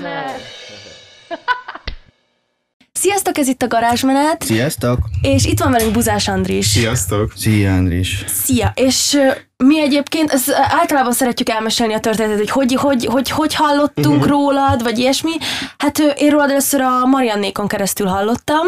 Garázsmenet! Sziasztok, ez itt a Garázsmenet, Sziasztok! és itt van velünk Buzás Andris. Sziasztok! Szia, Andris! Szia! És mi egyébként, ezt ö, általában szeretjük elmesélni a történetet, hogy hogy, hogy, hogy, hogy hallottunk rólad, vagy ilyesmi. Hát ö, én rólad először a Mariannékon keresztül hallottam,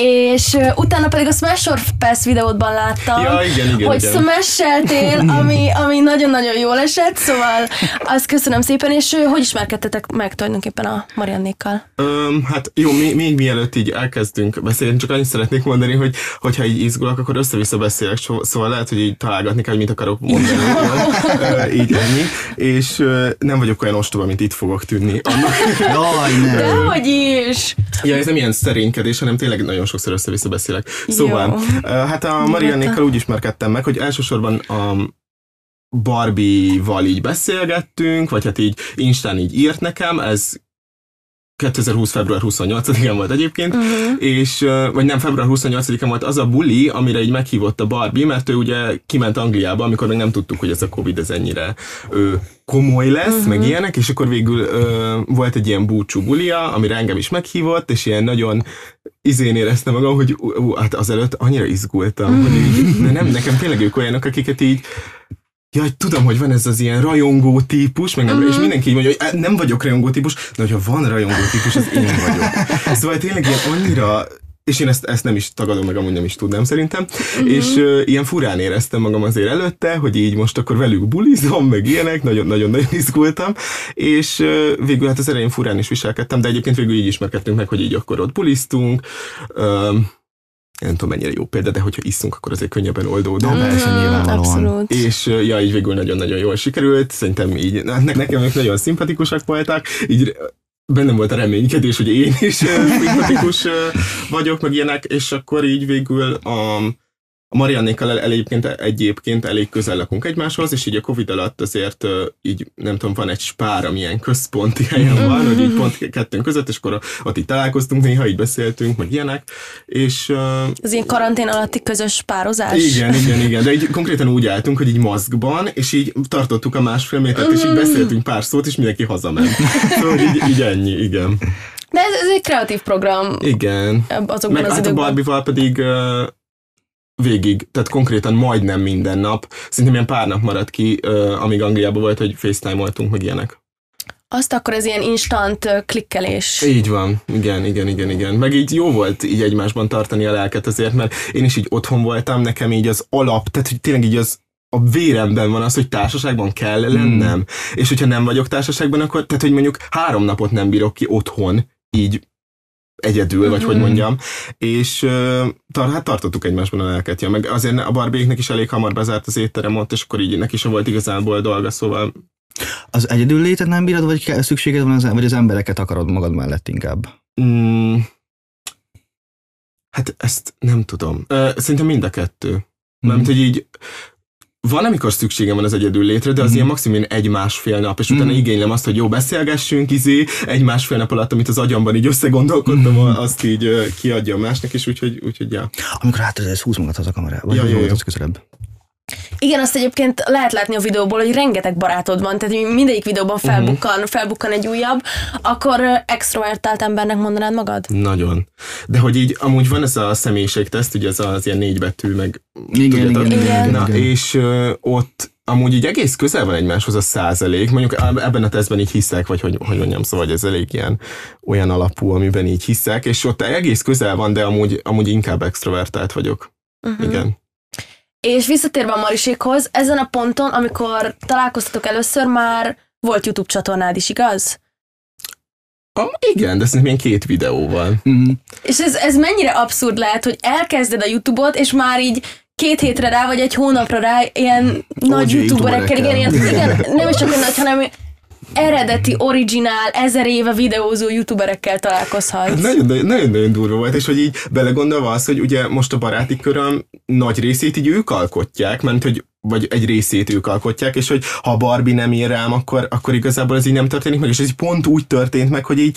és utána pedig a Smash or Pass videódban láttam, Ja, igen, igen, hogy igen. smasheltél, ami, ami nagyon-nagyon jól esett, szóval azt köszönöm szépen, és hogy ismerkedtetek meg tulajdonképpen a Mariannékkal? Öm, hát jó, még, még mielőtt így elkezdünk beszélni, csak annyit szeretnék mondani, hogy hogyha így izgulok, akkor össze-vissza beszélek, szóval lehet, hogy így találgatni kell, hogy mit akarok mondani. Így ennyi. És nem vagyok olyan ostoba, mint itt fogok tűnni. Annak, Jaj, ne! Dehogy is! ja, ez nem ilyen szerénykedés, hanem tényleg nagyon sokszor össze-vissza beszélek. Szóval, Jó. hát a Mariannékkal úgy ismerkedtem meg, hogy elsősorban a Barbie-val így beszélgettünk, vagy hát így Instán így írt nekem, ez 2020. február 28-án volt egyébként, Mhm. uh-huh. és, vagy nem, február 28-án volt az a buli, amire így meghívott a Barbie, mert ő ugye kiment Angliába, amikor még nem tudtuk, hogy ez a Covid ez ennyire ö, komoly lesz, uh-huh. meg ilyenek, és akkor végül ö, volt egy ilyen búcsú bulia, amire engem is meghívott, és ilyen nagyon izén éreztem magam, hogy ú, ú, hát azelőtt annyira izgultam, hogy így, de nem, nekem tényleg ők olyanok, akiket így Jaj, tudom, hogy van ez az ilyen rajongó típus, meg nem, és mindenki így mondja, hogy "Á, nem vagyok rajongó típus, de hogyha van rajongó típus, az én vagyok. Szóval tényleg ilyen annyira és én ezt, ezt nem is tagadom, meg amúgy nem is tudnám szerintem, uh-huh. és uh, ilyen furán éreztem magam azért előtte, hogy így most akkor velük bulizom, meg ilyenek, nagyon-nagyon izgultam, és uh, végül hát az elején furán is viselkedtem, de egyébként végül így ismerkedtünk meg, hogy így akkor ott buliztunk, um, nem tudom mennyire jó példa, de hogyha iszunk, akkor azért könnyebben oldódom. No, persze, nyilvánvalóan. Abszolút. És ja, így végül nagyon-nagyon jól sikerült, szerintem így, ne- nekem ők nagyon szimpatikusak voltak, így bennem volt a reménykedés, hogy én is szimpatikus vagyok, meg ilyenek, és akkor így végül a, a Mariannékkal el, egyébként, egyébként elég közel lakunk egymáshoz, és így a Covid alatt azért így nem tudom, van egy spár, amilyen központi helyen van, hogy így pont kettőnk között, és akkor ott így találkoztunk néha, így beszéltünk, meg ilyenek, és Az ilyen karantén alatti közös pározás. igen, igen, igen, de így konkrétan úgy álltunk, hogy így maszkban, és így tartottuk a másfél métert, és így beszéltünk pár szót, és mindenki hazament. Szóval így, így ennyi, igen. De ez, ez egy kreatív program Igen. azokban Meg az hát a időkben. Barbie-val pedig végig, tehát konkrétan majdnem minden nap, szerintem ilyen pár nap maradt ki, amíg Angliában volt, hogy FaceTime-oltunk, meg ilyenek. Azt akkor ez ilyen instant klikkelés. Így van, igen, igen, igen, igen. Meg így jó volt így egymásban tartani a lelket azért, mert én is így otthon voltam, nekem így az alap, tehát hogy tényleg így az a véremben van az, hogy társaságban kell lennem. És hogyha nem vagyok társaságban, akkor, tehát hogy mondjuk három napot nem bírok ki otthon, így egyedül, vagy hogy mondjam, és tar- hát tartottuk egymásban a lelket, ja, meg azért a Barbéknek is elég hamar bezárt az étterem ott, és akkor így neki sem volt igazából dolga, szóval Az egyedül létet nem bírod, vagy kell, szükséged van, az, vagy az embereket akarod magad mellett inkább? Mm, hát ezt nem tudom. Szerintem mind a kettő. Mhm. Mert hogy így van, amikor szükségem van az egyedül létre, de az ilyen maximum egy-másfél nap, és utána Mhm. igénylem azt, hogy jó, beszélgessünk, izé, egy-másfél nap alatt, amit az agyamban így összegondolkodtam, Mhm. azt így kiadjam másnak, és úgyhogy, úgyhogy ja. Amikor átvezesz, húz magad haza a kamerába, vagy Ja, jó, jó, jó. az közelebb. Igen, azt egyébként lehet látni a videóból, hogy rengeteg barátod van, tehát mindegyik videóban Mhm. felbukkan, felbukkan egy újabb, akkor extrovertált embernek mondanád magad? Nagyon. De hogy így amúgy van ez a személyiségteszt, ugye ez az ilyen négy betű, meg Igen, tudjátok? igen, igen, Na, igen. és ö, ott amúgy így egész közel van egymáshoz a százalék, mondjuk eb- ebben a tesztben így hiszek, vagy hogy, hogy mondjam, szóval ez elég ilyen olyan alapú, amiben így hiszek, és ott egész közel van, de amúgy, amúgy inkább extrovertált vagyok. Uh-huh. Igen. És visszatérve a Marisékhoz, ezen a ponton, amikor találkoztatok először, már volt YouTube csatornád is, igaz? Ah, igen, de szerintem ilyen két videóval. Mhm. És ez, ez mennyire abszurd lehet, hogy elkezded a YouTube-ot, és már így két hétre rá, vagy egy hónapra rá ilyen nagy youtuberekkel, igen, ilyen, igen, nem is csak olyan nagy, hanem eredeti, originál, ezer éve videózó youtuberekkel Hát találkozhatsz. nagyon, nagyon, nagyon, nagyon durva volt, és hogy így belegondolva az, hogy ugye most a baráti köröm nagy részét így ők alkotják, mert hogy vagy egy részét ők alkotják, és hogy ha Barbie nem ír rám, akkor, akkor igazából ez így nem történik meg, és ez pont úgy történt meg, hogy így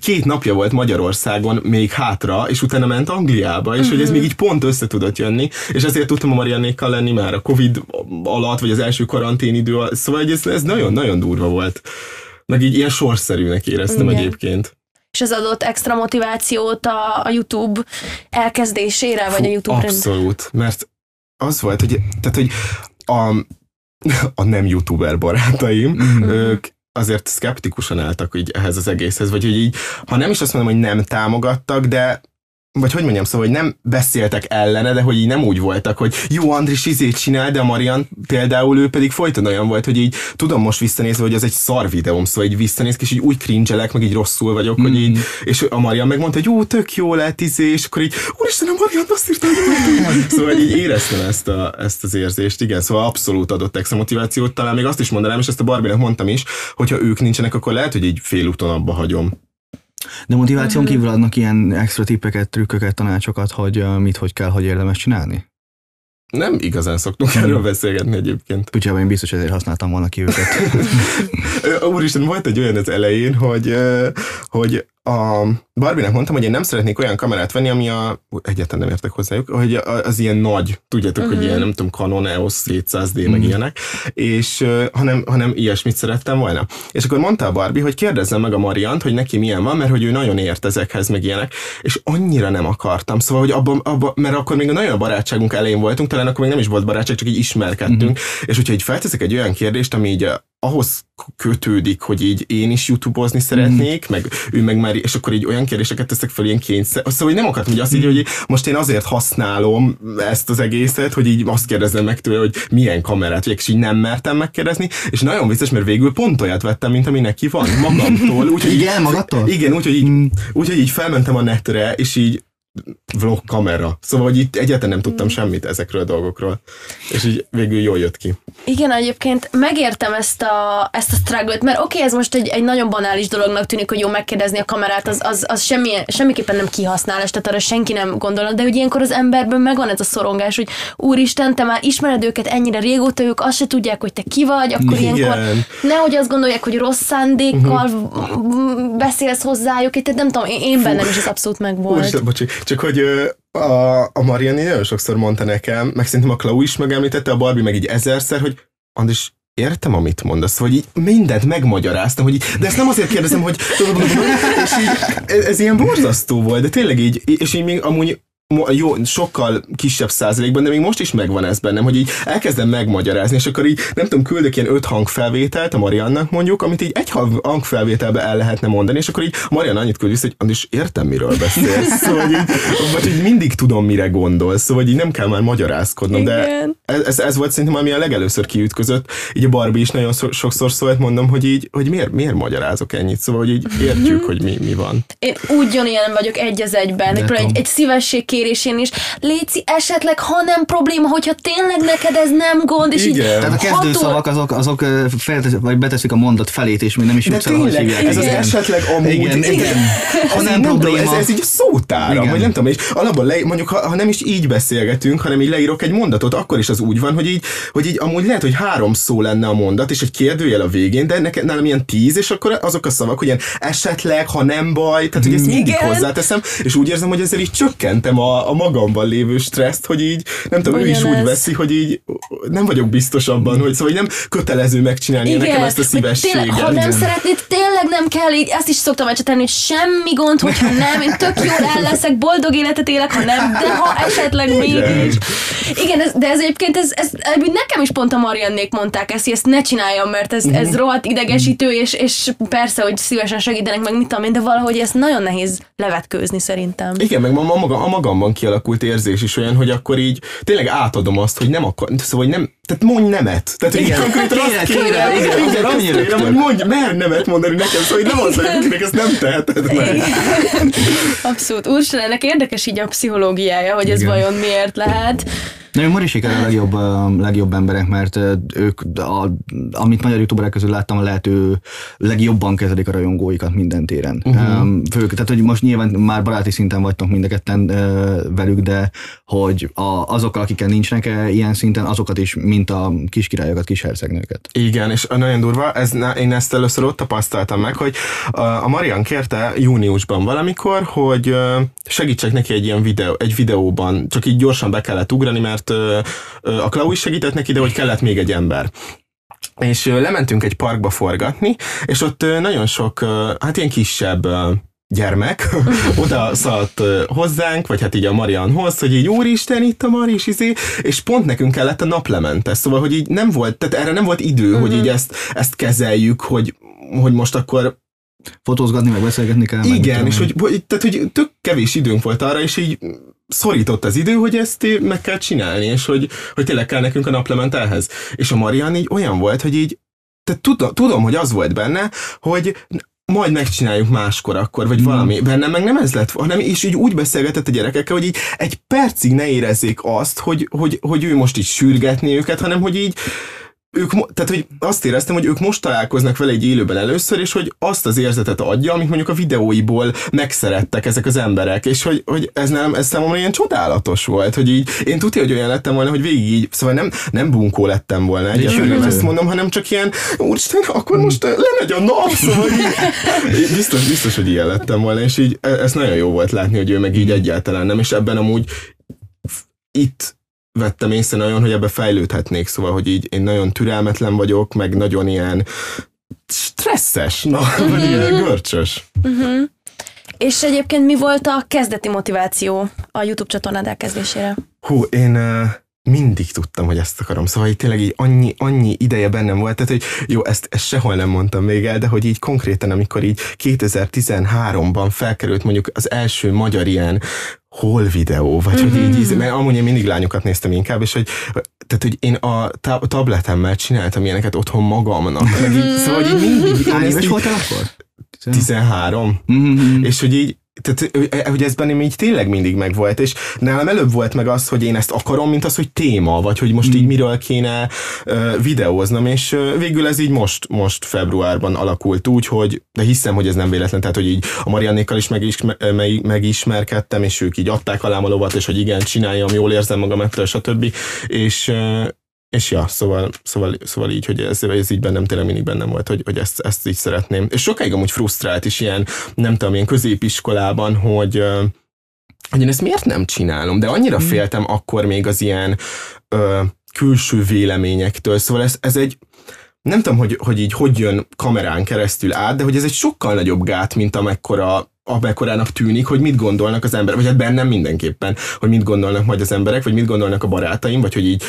két napja volt Magyarországon még hátra, és utána ment Angliába, és uh-huh. hogy ez még így pont össze tudott jönni, és ezért tudtam a Mariannékkal lenni már a Covid alatt, vagy az első karantén idő alatt, szóval hogy ez, ez nagyon-nagyon durva volt. Meg így ilyen sorszerűnek éreztem Igen. egyébként. És ez adott extra motivációt a, a YouTube elkezdésére, vagy a YouTube Abszolút, mert az volt, hogy, tehát, hogy a, a nem youtuber barátaim, Mhm. ők azért szkeptikusan álltak így ehhez az egészhez, vagy hogy így, ha nem is azt mondom, hogy nem támogattak, de vagy hogy mondjam, szóval, hogy nem beszéltek ellene, de hogy így nem úgy voltak, hogy jó, Andris izét csinál, de a Marian például ő pedig folyton olyan volt, hogy így tudom most visszanézve, hogy az egy szar videóm, szóval így visszanéz, és így úgy cringe meg így rosszul vagyok, hogy így, és a Marian megmondta, hogy jó, tök jó lett izé, és akkor így, úristen, a Marian azt írta, hogy. Szóval így éreztem ezt, a, ezt az érzést, igen, szóval abszolút adott extra motivációt, talán még azt is mondanám, és ezt a Barbie-nak mondtam is, hogyha ők nincsenek, akkor lehet, hogy így félúton abba hagyom. De motiváción Mhm. kívül adnak ilyen extra tippeket, trükköket, tanácsokat, hogy mit, hogy kell, hogy érdemes csinálni? Nem igazán szoktunk erről beszélgetni egyébként. Pucsában én biztos ezért használtam volna ki őket. Úristen, volt egy olyan az elején, hogy, hogy a Barbie-nek mondtam, hogy én nem szeretnék olyan kamerát venni, ami a, egyáltalán nem értek hozzájuk, hogy az ilyen nagy, tudjátok, uh-huh. hogy ilyen, nem tudom, Canon EOS 700D, uh-huh. meg ilyenek, és hanem, hanem ilyesmit szerettem volna. És akkor mondta a Barbie, hogy kérdezzem meg a Mariant, hogy neki milyen van, mert hogy ő nagyon ért ezekhez, meg ilyenek, és annyira nem akartam. Szóval, hogy abba, abba mert akkor még nagyon a barátságunk elején voltunk, talán akkor még nem is volt barátság, csak így ismerkedtünk, uh-huh. és hogyha így felteszek egy olyan kérdést, ami így ahhoz kötődik, hogy így én is YouTube-ozni szeretnék, meg ő meg már, és akkor így olyan kérdéseket teszek fel, ilyen kényszer. Szóval, hogy nem akartam, hogy azt így, hogy most én azért használom ezt az egészet, hogy így azt kérdezem meg tőle, hogy milyen kamerát, és így nem mertem megkérdezni, és nagyon vicces, mert végül pont olyat vettem, mint ami neki van, magamtól. Így- Igen, magadtól? Igen, úgyhogy így, Mm. úgyhogy így felmentem a netre, és így vlog kamera. Szóval, hogy itt egyáltalán nem tudtam semmit ezekről a dolgokról. És így végül jól jött ki. Igen, egyébként megértem ezt a, ezt a struggle-t, mert oké, okay, ez most egy, egy nagyon banális dolognak tűnik, hogy jó megkérdezni a kamerát, az, az, az semmi, semmiképpen nem kihasználás, tehát arra senki nem gondol, de hogy ilyenkor az emberben megvan ez a szorongás, hogy úristen, te már ismered őket ennyire régóta, ők azt se tudják, hogy te ki vagy, akkor Igen. ilyenkor nehogy azt gondolják, hogy rossz szándékkal uh-huh. beszélsz hozzájuk, tehát nem tudom, én, én bennem is ez abszolút megvolt. Úristen, bocsi, csak hogy a, a Mariani nagyon sokszor mondta nekem, meg szerintem a Klau is megemlítette, a Barbie meg így ezerszer, hogy Andris, értem, amit mondasz, hogy így mindent megmagyaráztam, hogy így, de ezt nem azért kérdezem, hogy és így, ez, ez ilyen borzasztó volt, de tényleg így, és így még amúgy jó, sokkal kisebb százalékban, de még most is megvan ez bennem, hogy így elkezdem megmagyarázni, és akkor így, nem tudom, küldök ilyen öt hangfelvételt a Mariannak mondjuk, amit így egy hang- hangfelvételbe el lehetne mondani, és akkor így Marian annyit küld vissza, hogy Andis, értem, miről beszélsz. Szóval, így, vagy hogy mindig tudom, mire gondolsz, szóval így nem kell már magyarázkodnom, de Igen. ez, ez, ez volt szerintem, ami a legelőször kiütközött. Így a Barbie is nagyon szor- sokszor szólt, mondom, hogy így, hogy miért, miért magyarázok ennyit, szóval, hogy így értjük, hogy mi, mi van. Én úgy ilyen vagyok egy az egyben, De egy, egy, egy szívességkérésén is. Léci, esetleg, ha nem probléma, hogyha tényleg neked ez nem gond, és így Igen. Tehát a kezdőszavak azok, azok ö, felteszik, vagy beteszik a mondat felét, és még nem is jutsz el, hogy hívják. ez az Igen. esetleg amúgy, Igen, igen. Ha Ez nem így tudom, probléma. Ez, ez így szótára, Igen. vagy nem tudom, és alapból le, mondjuk, ha, ha, nem is így beszélgetünk, hanem így leírok egy mondatot, akkor is az úgy van, hogy így, hogy így amúgy lehet, hogy három szó lenne a mondat, és egy kérdőjel a végén, de neked nálam ilyen tíz, és akkor azok a szavak, hogy ilyen esetleg, ha nem baj, tehát hogy ezt mindig Igen. hozzáteszem, és úgy érzem, hogy ezzel így csökkentem a, a magamban lévő stresszt, hogy így, nem tudom, ő is úgy Ugyanez. veszi, hogy így nem vagyok biztos abban, hogy szóval így nem kötelező megcsinálni nekem ezt a hogy szívességet. Tényleg, ha nem Igen. szeretnéd, tényleg nem kell így, ezt is szoktam ecsetelni, hogy semmi gond, hogyha nem, én tök jól el leszek, boldog életet élek, ha nem, de ha esetleg mégis. Igen, ez, de ez egyébként, ez, ez, nekem is pont a Mariannék mondták ezt, hogy ezt ne csináljam, mert ez, ez rohadt idegesítő, és, és persze, hogy szívesen segítenek meg, mit tudom én, de valahogy ezt nagyon nehéz levetkőzni szerintem. Igen, meg a, maga, a magamban kialakult érzés is olyan, hogy akkor így tényleg átadom azt, hogy nem akar, szóval hogy nem, tehát mondj nemet. Tehát Igen. konkrétan azt Kérek, kérem, kérem, igen, igen, azt könyörögtök. kérem, hogy mondj, mer nemet mondani nekem, szóval hogy nem az, hogy akinek ezt nem teheted meg. Abszolút. Úristen, ennek érdekes így a pszichológiája, hogy ez Igen. vajon miért lehet. Nagyon Marisik a legjobb, legjobb emberek, mert ők, a, amit magyar youtuberek közül láttam, a lehető legjobban kezelik a rajongóikat minden téren. Uh-huh. Fők, tehát, hogy most nyilván már baráti szinten vagytok mind a ketten velük, de hogy a, azokkal, akikkel nincsenek e, ilyen szinten, azokat is, mint a kiskirályokat, kishercegnőket. Igen, és nagyon durva, ez, én ezt először ott tapasztaltam meg, hogy a Marian kérte júniusban valamikor, hogy segítsek neki egy ilyen videó, egy videóban, csak így gyorsan be kellett ugrani, mert ö, a Klau is segített neki, de hogy kellett még egy ember. és lementünk egy parkba forgatni, és ott nagyon sok, hát ilyen kisebb gyermek oda szaladt hozzánk, vagy hát így a Marianhoz, hogy így úristen, itt a Maris, izé, és pont nekünk kellett a naplemente, szóval, hogy így nem volt, tehát erre nem volt idő, hogy így ezt, ezt kezeljük, hogy, hogy most akkor Fotózgatni, meg beszélgetni kell. meg igen, tudom és hogy, hogy, tehát, hogy tök kevés időnk volt arra, és így szorított az idő, hogy ezt meg kell csinálni, és hogy, hogy tényleg kell nekünk a naplement ehhez. És a Marian így olyan volt, hogy így, tehát tudom, tudom, hogy az volt benne, hogy majd megcsináljuk máskor akkor, vagy valami. Bennem meg nem ez lett, hanem és így úgy beszélgetett a gyerekekkel, hogy így egy percig ne érezzék azt, hogy, hogy, hogy ő most így sürgetni őket, hanem hogy így ők, tehát hogy azt éreztem, hogy ők most találkoznak vele egy élőben először, és hogy azt az érzetet adja, amit mondjuk a videóiból megszerettek ezek az emberek, és hogy, hogy ez, nem, ez számomra ilyen csodálatos volt, hogy így, én tudja, hogy olyan lettem volna, hogy végig így, szóval nem, nem bunkó lettem volna, egyáltalán nem ezt mondom, hanem csak ilyen, úristen, akkor most lemegy a nap, szóval így, biztos, biztos, hogy ilyen lettem volna, és így e- ez nagyon jó volt látni, hogy ő meg így egyáltalán nem, és ebben amúgy itt vettem észre nagyon, hogy ebbe fejlődhetnék, szóval, hogy így én nagyon türelmetlen vagyok, meg nagyon ilyen stresszes, na, vagy ilyen görcsös. És egyébként mi volt a kezdeti motiváció a YouTube csatornád elkezdésére? Hú, én uh, mindig tudtam, hogy ezt akarom. Szóval így tényleg így annyi, annyi ideje bennem volt, tehát hogy jó, ezt, ezt sehol nem mondtam még el, de hogy így konkrétan, amikor így 2013-ban felkerült mondjuk az első magyar ilyen hol videó, vagy hogy így, így, mert amúgy én mindig lányokat néztem inkább, és hogy, tehát, hogy én a ta- tabletemmel csináltam ilyeneket otthon magamnak. Meg így, szóval, hogy így mindig... Hány éves voltál akkor? 13. Mhm. És hogy így, tehát, hogy ez bennem így tényleg mindig megvolt, és nálam előbb volt meg az, hogy én ezt akarom, mint az, hogy téma, vagy hogy most így miről kéne ö, videóznom, és ö, végül ez így most, most februárban alakult úgy, hogy, de hiszem, hogy ez nem véletlen, tehát, hogy így a Mariannékkal is megismer, meg, megismerkedtem, és ők így adták alám a lovat, és hogy igen, csináljam, jól érzem magam ettől, stb. És ö, és ja, szóval, szóval, szóval így, hogy ez, ez így bennem tényleg mindig bennem volt, hogy, hogy ezt, ezt így szeretném. És sokáig amúgy frusztrált is ilyen, nem tudom, ilyen középiskolában, hogy, hogy én ezt miért nem csinálom, de annyira féltem akkor még az ilyen ö, külső véleményektől, szóval ez, ez egy, nem tudom, hogy, hogy így hogy jön kamerán keresztül át, de hogy ez egy sokkal nagyobb gát, mint amekkora amekkorának tűnik, hogy mit gondolnak az emberek, vagy hát bennem mindenképpen, hogy mit gondolnak majd az emberek, vagy mit gondolnak a barátaim, vagy hogy így,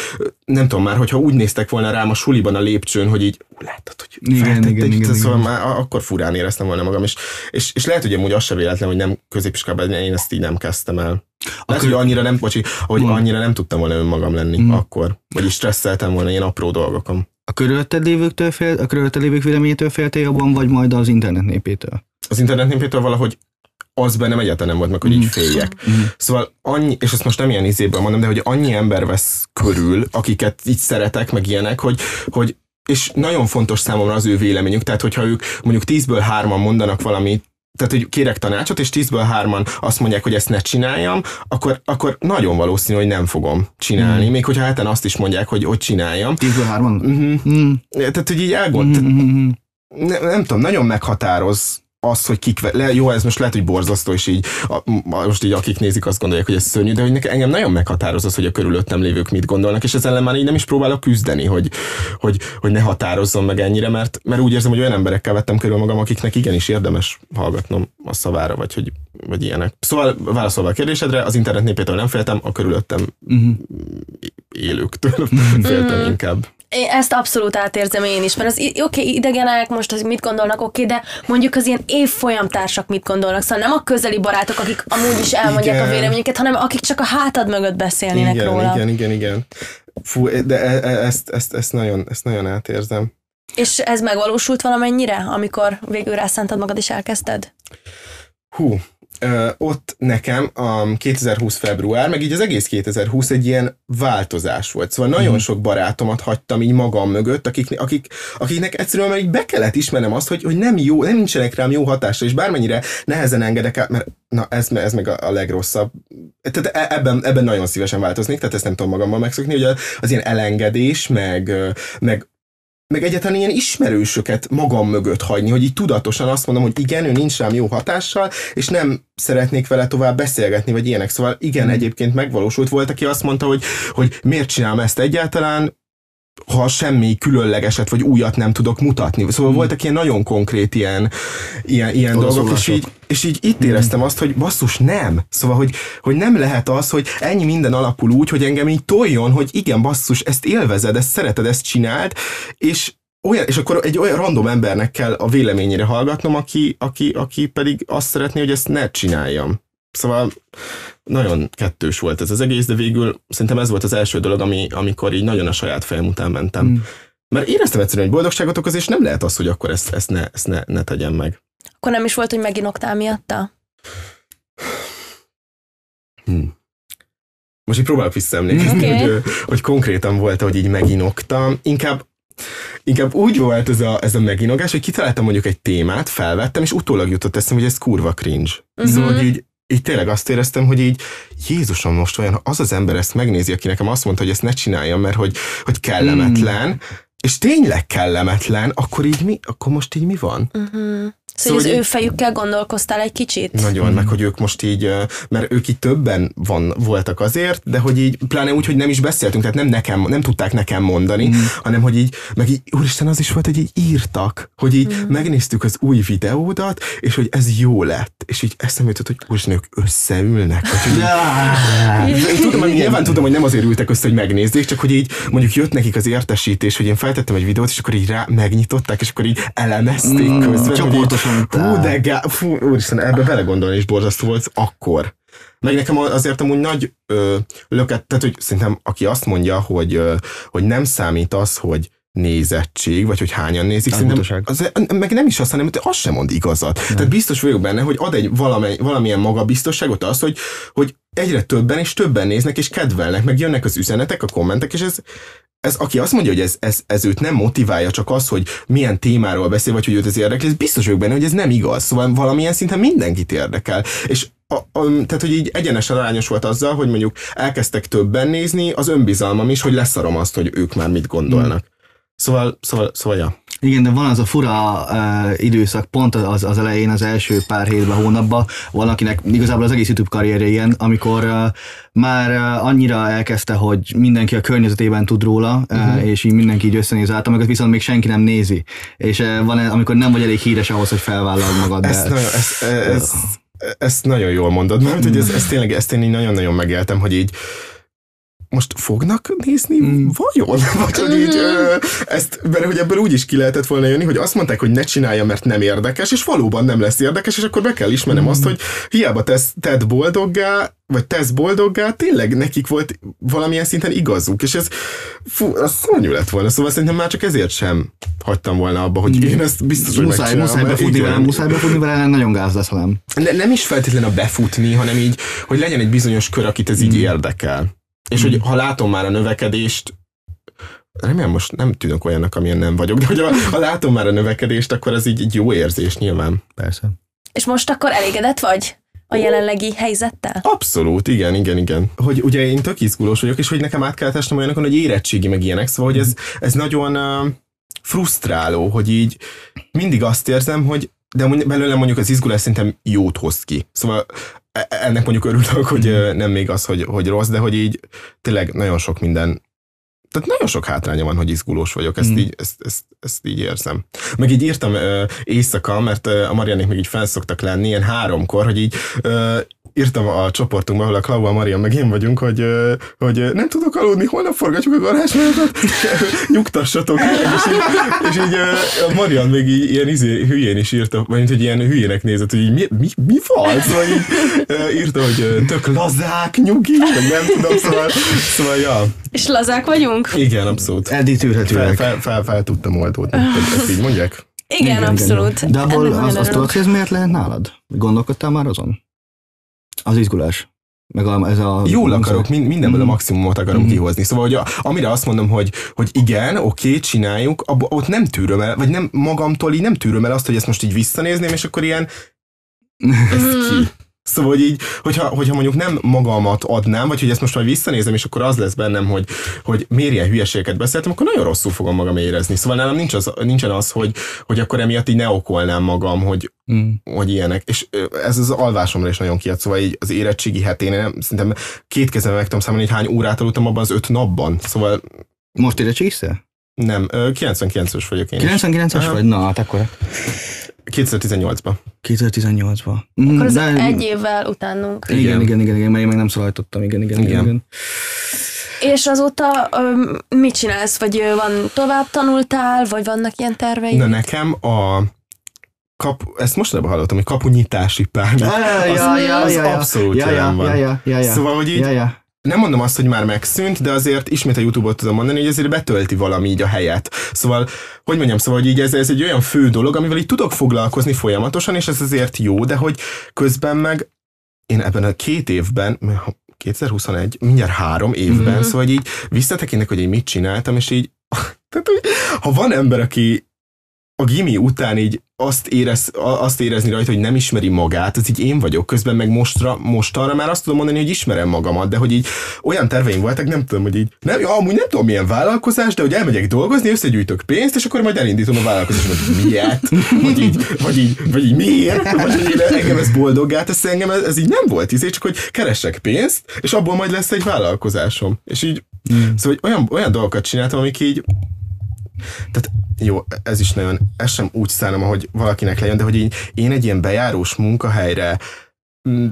nem tudom már, hogyha úgy néztek volna rám a suliban a lépcsőn, hogy így láttad, hogy Igen, feltették, igen, igen, szóval igen. már akkor furán éreztem volna magam, és, és, és lehet, hogy amúgy az se véletlen, hogy nem középiskolában én ezt így nem kezdtem el. Lehet, hogy annyira nem, bocsi, hogy Mond. annyira nem tudtam volna önmagam lenni Mm. akkor, vagyis stresszeltem volna ilyen apró dolgokon. A körülötted lévőktől fél, a körülötted lévők véleményétől féltél jobban, vagy majd az internet népétől? Az internetnél például valahogy az bennem egyáltalán nem volt meg, hogy így féljek. Mm. Szóval annyi, és ezt most nem ilyen izéből mondom, de hogy annyi ember vesz körül, akiket így szeretek, meg ilyenek, hogy, hogy és nagyon fontos számomra az ő véleményük, tehát hogyha ők mondjuk tízből hárman mondanak valamit, tehát, hogy kérek tanácsot, és tízből hárman azt mondják, hogy ezt ne csináljam, akkor, akkor nagyon valószínű, hogy nem fogom csinálni. Még hogyha heten azt is mondják, hogy, hogy csináljam. Tízből hárman? Uh-huh. Mm. Tehát, hogy így elgond, Mhm. nem, nem tudom, nagyon meghatároz az, hogy kik, le, jó, ez most lehet, hogy borzasztó, és így a, most így akik nézik, azt gondolják, hogy ez szörnyű, de hogy nekem, engem nagyon meghatároz az, hogy a körülöttem lévők mit gondolnak, és ezzel már így nem is próbálok küzdeni, hogy, hogy, hogy ne határozzon meg ennyire, mert, mert úgy érzem, hogy olyan emberekkel vettem körül magam, akiknek igenis érdemes hallgatnom a szavára, vagy, hogy, vagy ilyenek. Szóval válaszolva a kérdésedre, az internet népétől nem féltem, a körülöttem Mhm. élőktől féltem inkább. Ezt abszolút átérzem én is, mert az oké, okay, idegenek, most az mit gondolnak, oké, okay, de mondjuk az ilyen évfolyamtársak mit gondolnak, szóval nem a közeli barátok, akik amúgy is elmondják Igen. a véleményüket, hanem akik csak a hátad mögött beszélnének igen, róla. Igen, igen, igen. Fú, de e- e- ezt, ezt, ezt, nagyon, ezt nagyon átérzem. És ez megvalósult valamennyire, amikor végül rászántad magad és elkezdted? Hú, ott nekem a 2020 február, meg így az egész 2020 egy ilyen változás volt. Szóval nagyon Mhm. sok barátomat hagytam így magam mögött, akik, akik, akiknek egyszerűen már így be kellett ismernem azt, hogy, hogy nem jó, nem nincsenek rám jó hatásra, és bármennyire nehezen engedek el, mert na ez, ez meg a, a legrosszabb. Tehát e- ebben, ebben nagyon szívesen változnék, tehát ezt nem tudom magammal megszokni, hogy az, az ilyen elengedés, meg, meg meg egyáltalán ilyen ismerősöket magam mögött hagyni, hogy így tudatosan azt mondom, hogy igen, ő nincs rám jó hatással, és nem szeretnék vele tovább beszélgetni, vagy ilyenek. Szóval igen, Mm. egyébként megvalósult. Volt, aki azt mondta, hogy, hogy miért csinálom ezt egyáltalán, ha semmi különlegeset vagy újat nem tudok mutatni. Szóval hmm. voltak ilyen nagyon konkrét ilyen, ilyen, ilyen dolgok, és így, és így itt hmm. éreztem azt, hogy basszus, nem. Szóval, hogy, hogy nem lehet az, hogy ennyi minden alapul úgy, hogy engem így toljon, hogy igen, basszus, ezt élvezed, ezt szereted, ezt csináld, és olyan, és akkor egy olyan random embernek kell a véleményére hallgatnom, aki, aki, aki pedig azt szeretné, hogy ezt ne csináljam. Szóval nagyon kettős volt ez az egész, de végül szerintem ez volt az első dolog, ami, amikor így nagyon a saját fejem után mentem. Mm. Mert éreztem egyszerűen, hogy boldogságot okoz, és nem lehet az, hogy akkor ezt, ezt, ne, ezt ne, ne tegyem meg. Akkor nem is volt, hogy meginoktál miatta? Hmm. Most így próbálok visszaemlékezni, okay. hogy, hogy konkrétan volt, hogy így meginoktam. Inkább Inkább úgy volt ez a, ez a meginogás, hogy kitaláltam mondjuk egy témát, felvettem, és utólag jutott eszem, hogy ez kurva cringe. Uh-huh. Szóval, így így tényleg azt éreztem, hogy így Jézusom most olyan, az az ember ezt megnézi, aki nekem azt mondta, hogy ezt ne csináljam, mert hogy, hogy kellemetlen, mm. és tényleg kellemetlen, akkor így mi, akkor most így mi van? Uh-huh. Szóval, szóval az ő fejükkel gondolkoztál egy kicsit? Nagyon, hmm. meg hogy ők most így, mert ők így többen van, voltak azért, de hogy így, pláne úgy, hogy nem is beszéltünk, tehát nem nekem, nem tudták nekem mondani, hmm. hanem hogy így, meg így, úristen, az is volt, hogy így írtak, hogy így hmm. megnéztük az új videódat, és hogy ez jó lett, és így eszembe jutott, hogy úristen, ők összeülnek, hogy így, tudom, hogy nyilván tudom, hogy nem azért ültek össze, hogy megnézzék, csak hogy így mondjuk jött nekik az értesítés, hogy én feltettem egy videót, és akkor így rá megnyitották, és akkor így elemezték hmm. Közben. Hú, de gá... Fú, úristen, ebbe belegondolni is borzasztó volt akkor. Meg nekem azért amúgy nagy ö, löket, tehát hogy szerintem aki azt mondja, hogy, ö, hogy nem számít az, hogy nézettség, vagy hogy hányan nézik, szerintem az, meg nem is azt, hanem hogy az sem mond igazat. Nem. Tehát biztos vagyok benne, hogy ad egy valami, valamilyen magabiztosságot az, hogy, hogy egyre többen és többen néznek és kedvelnek, meg jönnek az üzenetek, a kommentek, és ez, ez, aki azt mondja, hogy ez, ez, ez őt nem motiválja, csak az, hogy milyen témáról beszél, vagy hogy őt ez érdekli, ez biztos vagyok benne, hogy ez nem igaz. Szóval valamilyen szinten mindenkit érdekel. És a, a, tehát, hogy így egyenesen arányos volt azzal, hogy mondjuk elkezdtek többen nézni, az önbizalmam is, hogy leszarom azt, hogy ők már mit gondolnak. Mm. Szóval, szóval, szóval, ja. Igen, de van az a fura uh, időszak, pont az, az elején, az első pár hétben, hónapban, valakinek igazából az egész YouTube karrierje ilyen, amikor uh, már uh, annyira elkezdte, hogy mindenki a környezetében tud róla, uh-huh. és így mindenki így összenéz át, amikor viszont még senki nem nézi. És uh, van, amikor nem vagy elég híres ahhoz, hogy felvállald magad. Ezt, de, nagyon, ezt, ezt, ezt nagyon jól mondod, mert hogy ez, ez tényleg, ezt én így nagyon-nagyon megéltem, hogy így most fognak nézni mm. vajon? Vagy hogy így, ö, ezt, mert hogy ebből úgy is ki lehetett volna jönni, hogy azt mondták, hogy ne csinálja, mert nem érdekes, és valóban nem lesz érdekes, és akkor be kell ismernem mm. azt, hogy hiába tesz, tedd boldoggá, vagy tesz boldoggá, tényleg nekik volt valamilyen szinten igazuk, és ez, fú, az szörnyű lett volna, szóval szerintem már csak ezért sem hagytam volna abba, hogy én ezt biztos, hogy muszáj, muszáj befutni vele, muszáj befutni vele, nagyon gáz lesz, hanem. Ne, nem is feltétlenül a befutni, hanem így, hogy legyen egy bizonyos kör, akit ez így mm. érdekel. És hogy ha látom már a növekedést, remélem most nem tűnök olyannak, amilyen nem vagyok, de hogy ha, ha látom már a növekedést, akkor ez így egy jó érzés nyilván. Persze. És most akkor elégedett vagy? a jelenlegi helyzettel? Abszolút, igen, igen, igen. Hogy ugye én tök izgulós vagyok, és hogy nekem át kellett esnem olyanokon, hogy érettségi meg ilyenek, szóval hogy ez, ez nagyon uh, frusztráló, hogy így mindig azt érzem, hogy de belőle mondjuk az izgulás szerintem jót hoz ki. Szóval ennek mondjuk örülök, hogy nem még az, hogy, hogy rossz, de hogy így tényleg nagyon sok minden tehát nagyon sok hátránya van, hogy izgulós vagyok, ezt, mm. így, ezt, ezt, ezt így érzem. Meg így írtam uh, éjszaka, mert uh, a Marianék még így felszoktak lenni, ilyen háromkor, hogy így uh, írtam a csoportunkba, ahol a Klau, a Maria meg én vagyunk, hogy, hogy nem tudok aludni, holnap forgatjuk a garázsmenetet, nyugtassatok. és így, és így a Marian még így ilyen izé, hülyén is írta, vagy hogy ilyen hülyének nézett, hogy így, mi, mi, mi van? Szóval így írta, hogy tök lazák, nyugi, meg nem tudom, szóval, szóval ja. És lazák vagyunk? Igen, abszolút. Eddig tűrhetőek. Fel, fel, fel, fel tudtam oldódni, ezt így mondják? Igen, igen abszolút. Igen. De abból az, azt tudod, hogy ez miért lehet nálad? Gondolkodtál már azon? Az izgulás. Meg a, ez a Jól akarok, mind, mindenből mm. a maximumot akarom mm. kihozni. Szóval, hogy a, amire azt mondom, hogy, hogy igen, oké, csináljuk, abba, ott nem tűröm el, vagy nem magamtól így nem tűröm el azt, hogy ezt most így visszanézném, és akkor ilyen ez ki. Szóval, hogy így, hogyha, hogyha mondjuk nem magamat adnám, vagy hogy ezt most majd visszanézem, és akkor az lesz bennem, hogy, hogy miért ilyen hülyeségeket beszéltem, akkor nagyon rosszul fogom magam érezni. Szóval nálam nincs az, nincsen az, hogy, hogy akkor emiatt így ne okolnám magam, hogy, mm. hogy ilyenek. És ez az alvásomra is nagyon kiad. Szóval így az érettségi hetén, én nem, szerintem két kezemben meg tudom számolni, hogy hány órát aludtam abban az öt napban. Szóval most érettségizte? Nem, ö, 99-ös vagyok én is. 99-es Aha. vagy? Na, hát akkor 2018-ban. 2018-ban. Akkor az De- egy évvel utánunk. Igen, Igen. igen, igen, igen, mert én meg nem szalajtottam, igen, igen, igen. Igen. igen. És azóta öm, mit csinálsz? Vagy van tovább tanultál, vagy vannak ilyen terveid? Na nekem a kap, ezt mostanában hallottam, hogy kapunyitási pár. az, az abszolút ja, ja, van. ja, ja, ja, ja. Szóval, hogy így Ja, ja. Nem mondom azt, hogy már megszűnt, de azért ismét a YouTube-ot tudom mondani, hogy ezért betölti valami így a helyet. Szóval, hogy mondjam, szóval, hogy így ez, ez egy olyan fő dolog, amivel így tudok foglalkozni folyamatosan, és ez azért jó, de hogy közben meg én ebben a két évben, 2021, mindjárt három évben, Mhm. szóval így visszatekintek, hogy én mit csináltam, és így, tehát, hogy ha van ember, aki a gimi után így azt, érez, azt érezni rajta, hogy nem ismeri magát, ez így én vagyok. Közben meg mostra, mostanra már azt tudom mondani, hogy ismerem magamat, de hogy így olyan terveim voltak, nem tudom, hogy így, nem, ja, amúgy nem tudom milyen vállalkozás, de hogy elmegyek dolgozni, összegyűjtök pénzt, és akkor majd elindítom a vállalkozást, hogy miért, vagy így, vagy így, vagy így miért, vagy én, engem ez boldoggá tesz, engem ez, ez így nem volt, izé, csak hogy keressek pénzt, és abból majd lesz egy vállalkozásom. És így, Mm. szóval hogy olyan, olyan dolgokat csináltam, amik így, tehát jó, ez is nagyon, ez sem úgy szállom, hogy valakinek lejön, de hogy így, én egy ilyen bejárós munkahelyre mm,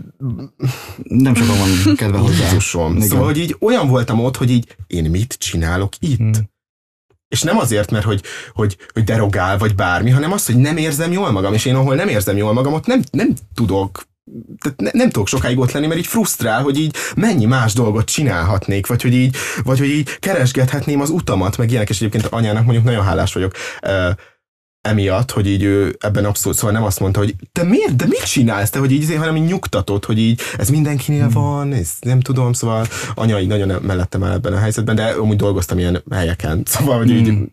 Nem sokan van kedve hozzá. Jézusom. Szóval, hogy így olyan voltam ott, hogy így én mit csinálok itt? Hmm. És nem azért, mert hogy, hogy, hogy derogál, vagy bármi, hanem az, hogy nem érzem jól magam, és én ahol nem érzem jól magam, ott nem, nem tudok tehát ne, nem tudok sokáig ott lenni, mert így frusztrál, hogy így mennyi más dolgot csinálhatnék, vagy hogy így, vagy hogy így keresgethetném az utamat, meg ilyenek, és egyébként anyának mondjuk nagyon hálás vagyok uh, emiatt, hogy így ő ebben abszolút, szóval nem azt mondta, hogy te miért, de mit csinálsz te, hogy így, izé, hanem így nyugtatott, hogy így ez mindenkinél van, ez nem tudom, szóval anya így nagyon mellettem el ebben a helyzetben, de amúgy dolgoztam ilyen helyeken, szóval, hogy így, Mm.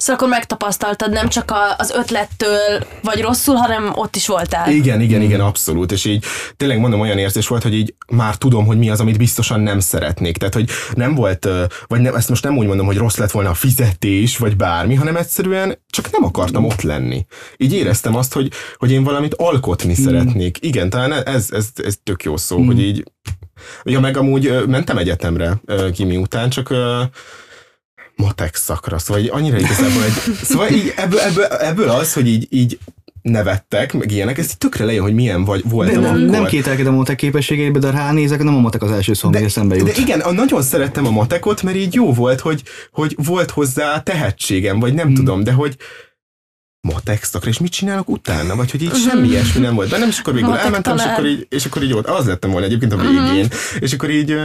Szóval akkor megtapasztaltad, nem csak a, az ötlettől vagy rosszul, hanem ott is voltál. Igen, igen, igen, abszolút. És így tényleg mondom, olyan érzés volt, hogy így már tudom, hogy mi az, amit biztosan nem szeretnék. Tehát, hogy nem volt, vagy nem, ezt most nem úgy mondom, hogy rossz lett volna a fizetés, vagy bármi, hanem egyszerűen csak nem akartam ott lenni. Így éreztem azt, hogy, hogy én valamit alkotni szeretnék. Igen, talán ez, ez, ez tök jó szó, hogy így Ja, meg amúgy mentem egyetemre kimi után, csak matek szakra, szóval így annyira igazából egy, szóval így ebből, ebből, ebből az, hogy így, így nevettek, meg ilyenek, ez így tökre lejön, hogy milyen vagy, De voltam nem, akkor. nem kételkedem a matek képességeibe, de ránézek, nem a matek az első szó, ami eszembe jut. De igen, nagyon szerettem a matekot, mert így jó volt, hogy, hogy volt hozzá tehetségem, vagy nem tudom, de hogy matek szakra, és mit csinálok utána? Vagy hogy így semmi ilyesmi nem volt. Bennem, és akkor végül Matek elmentem, és akkor így, és akkor így volt, az lettem volna egyébként a végén, és akkor így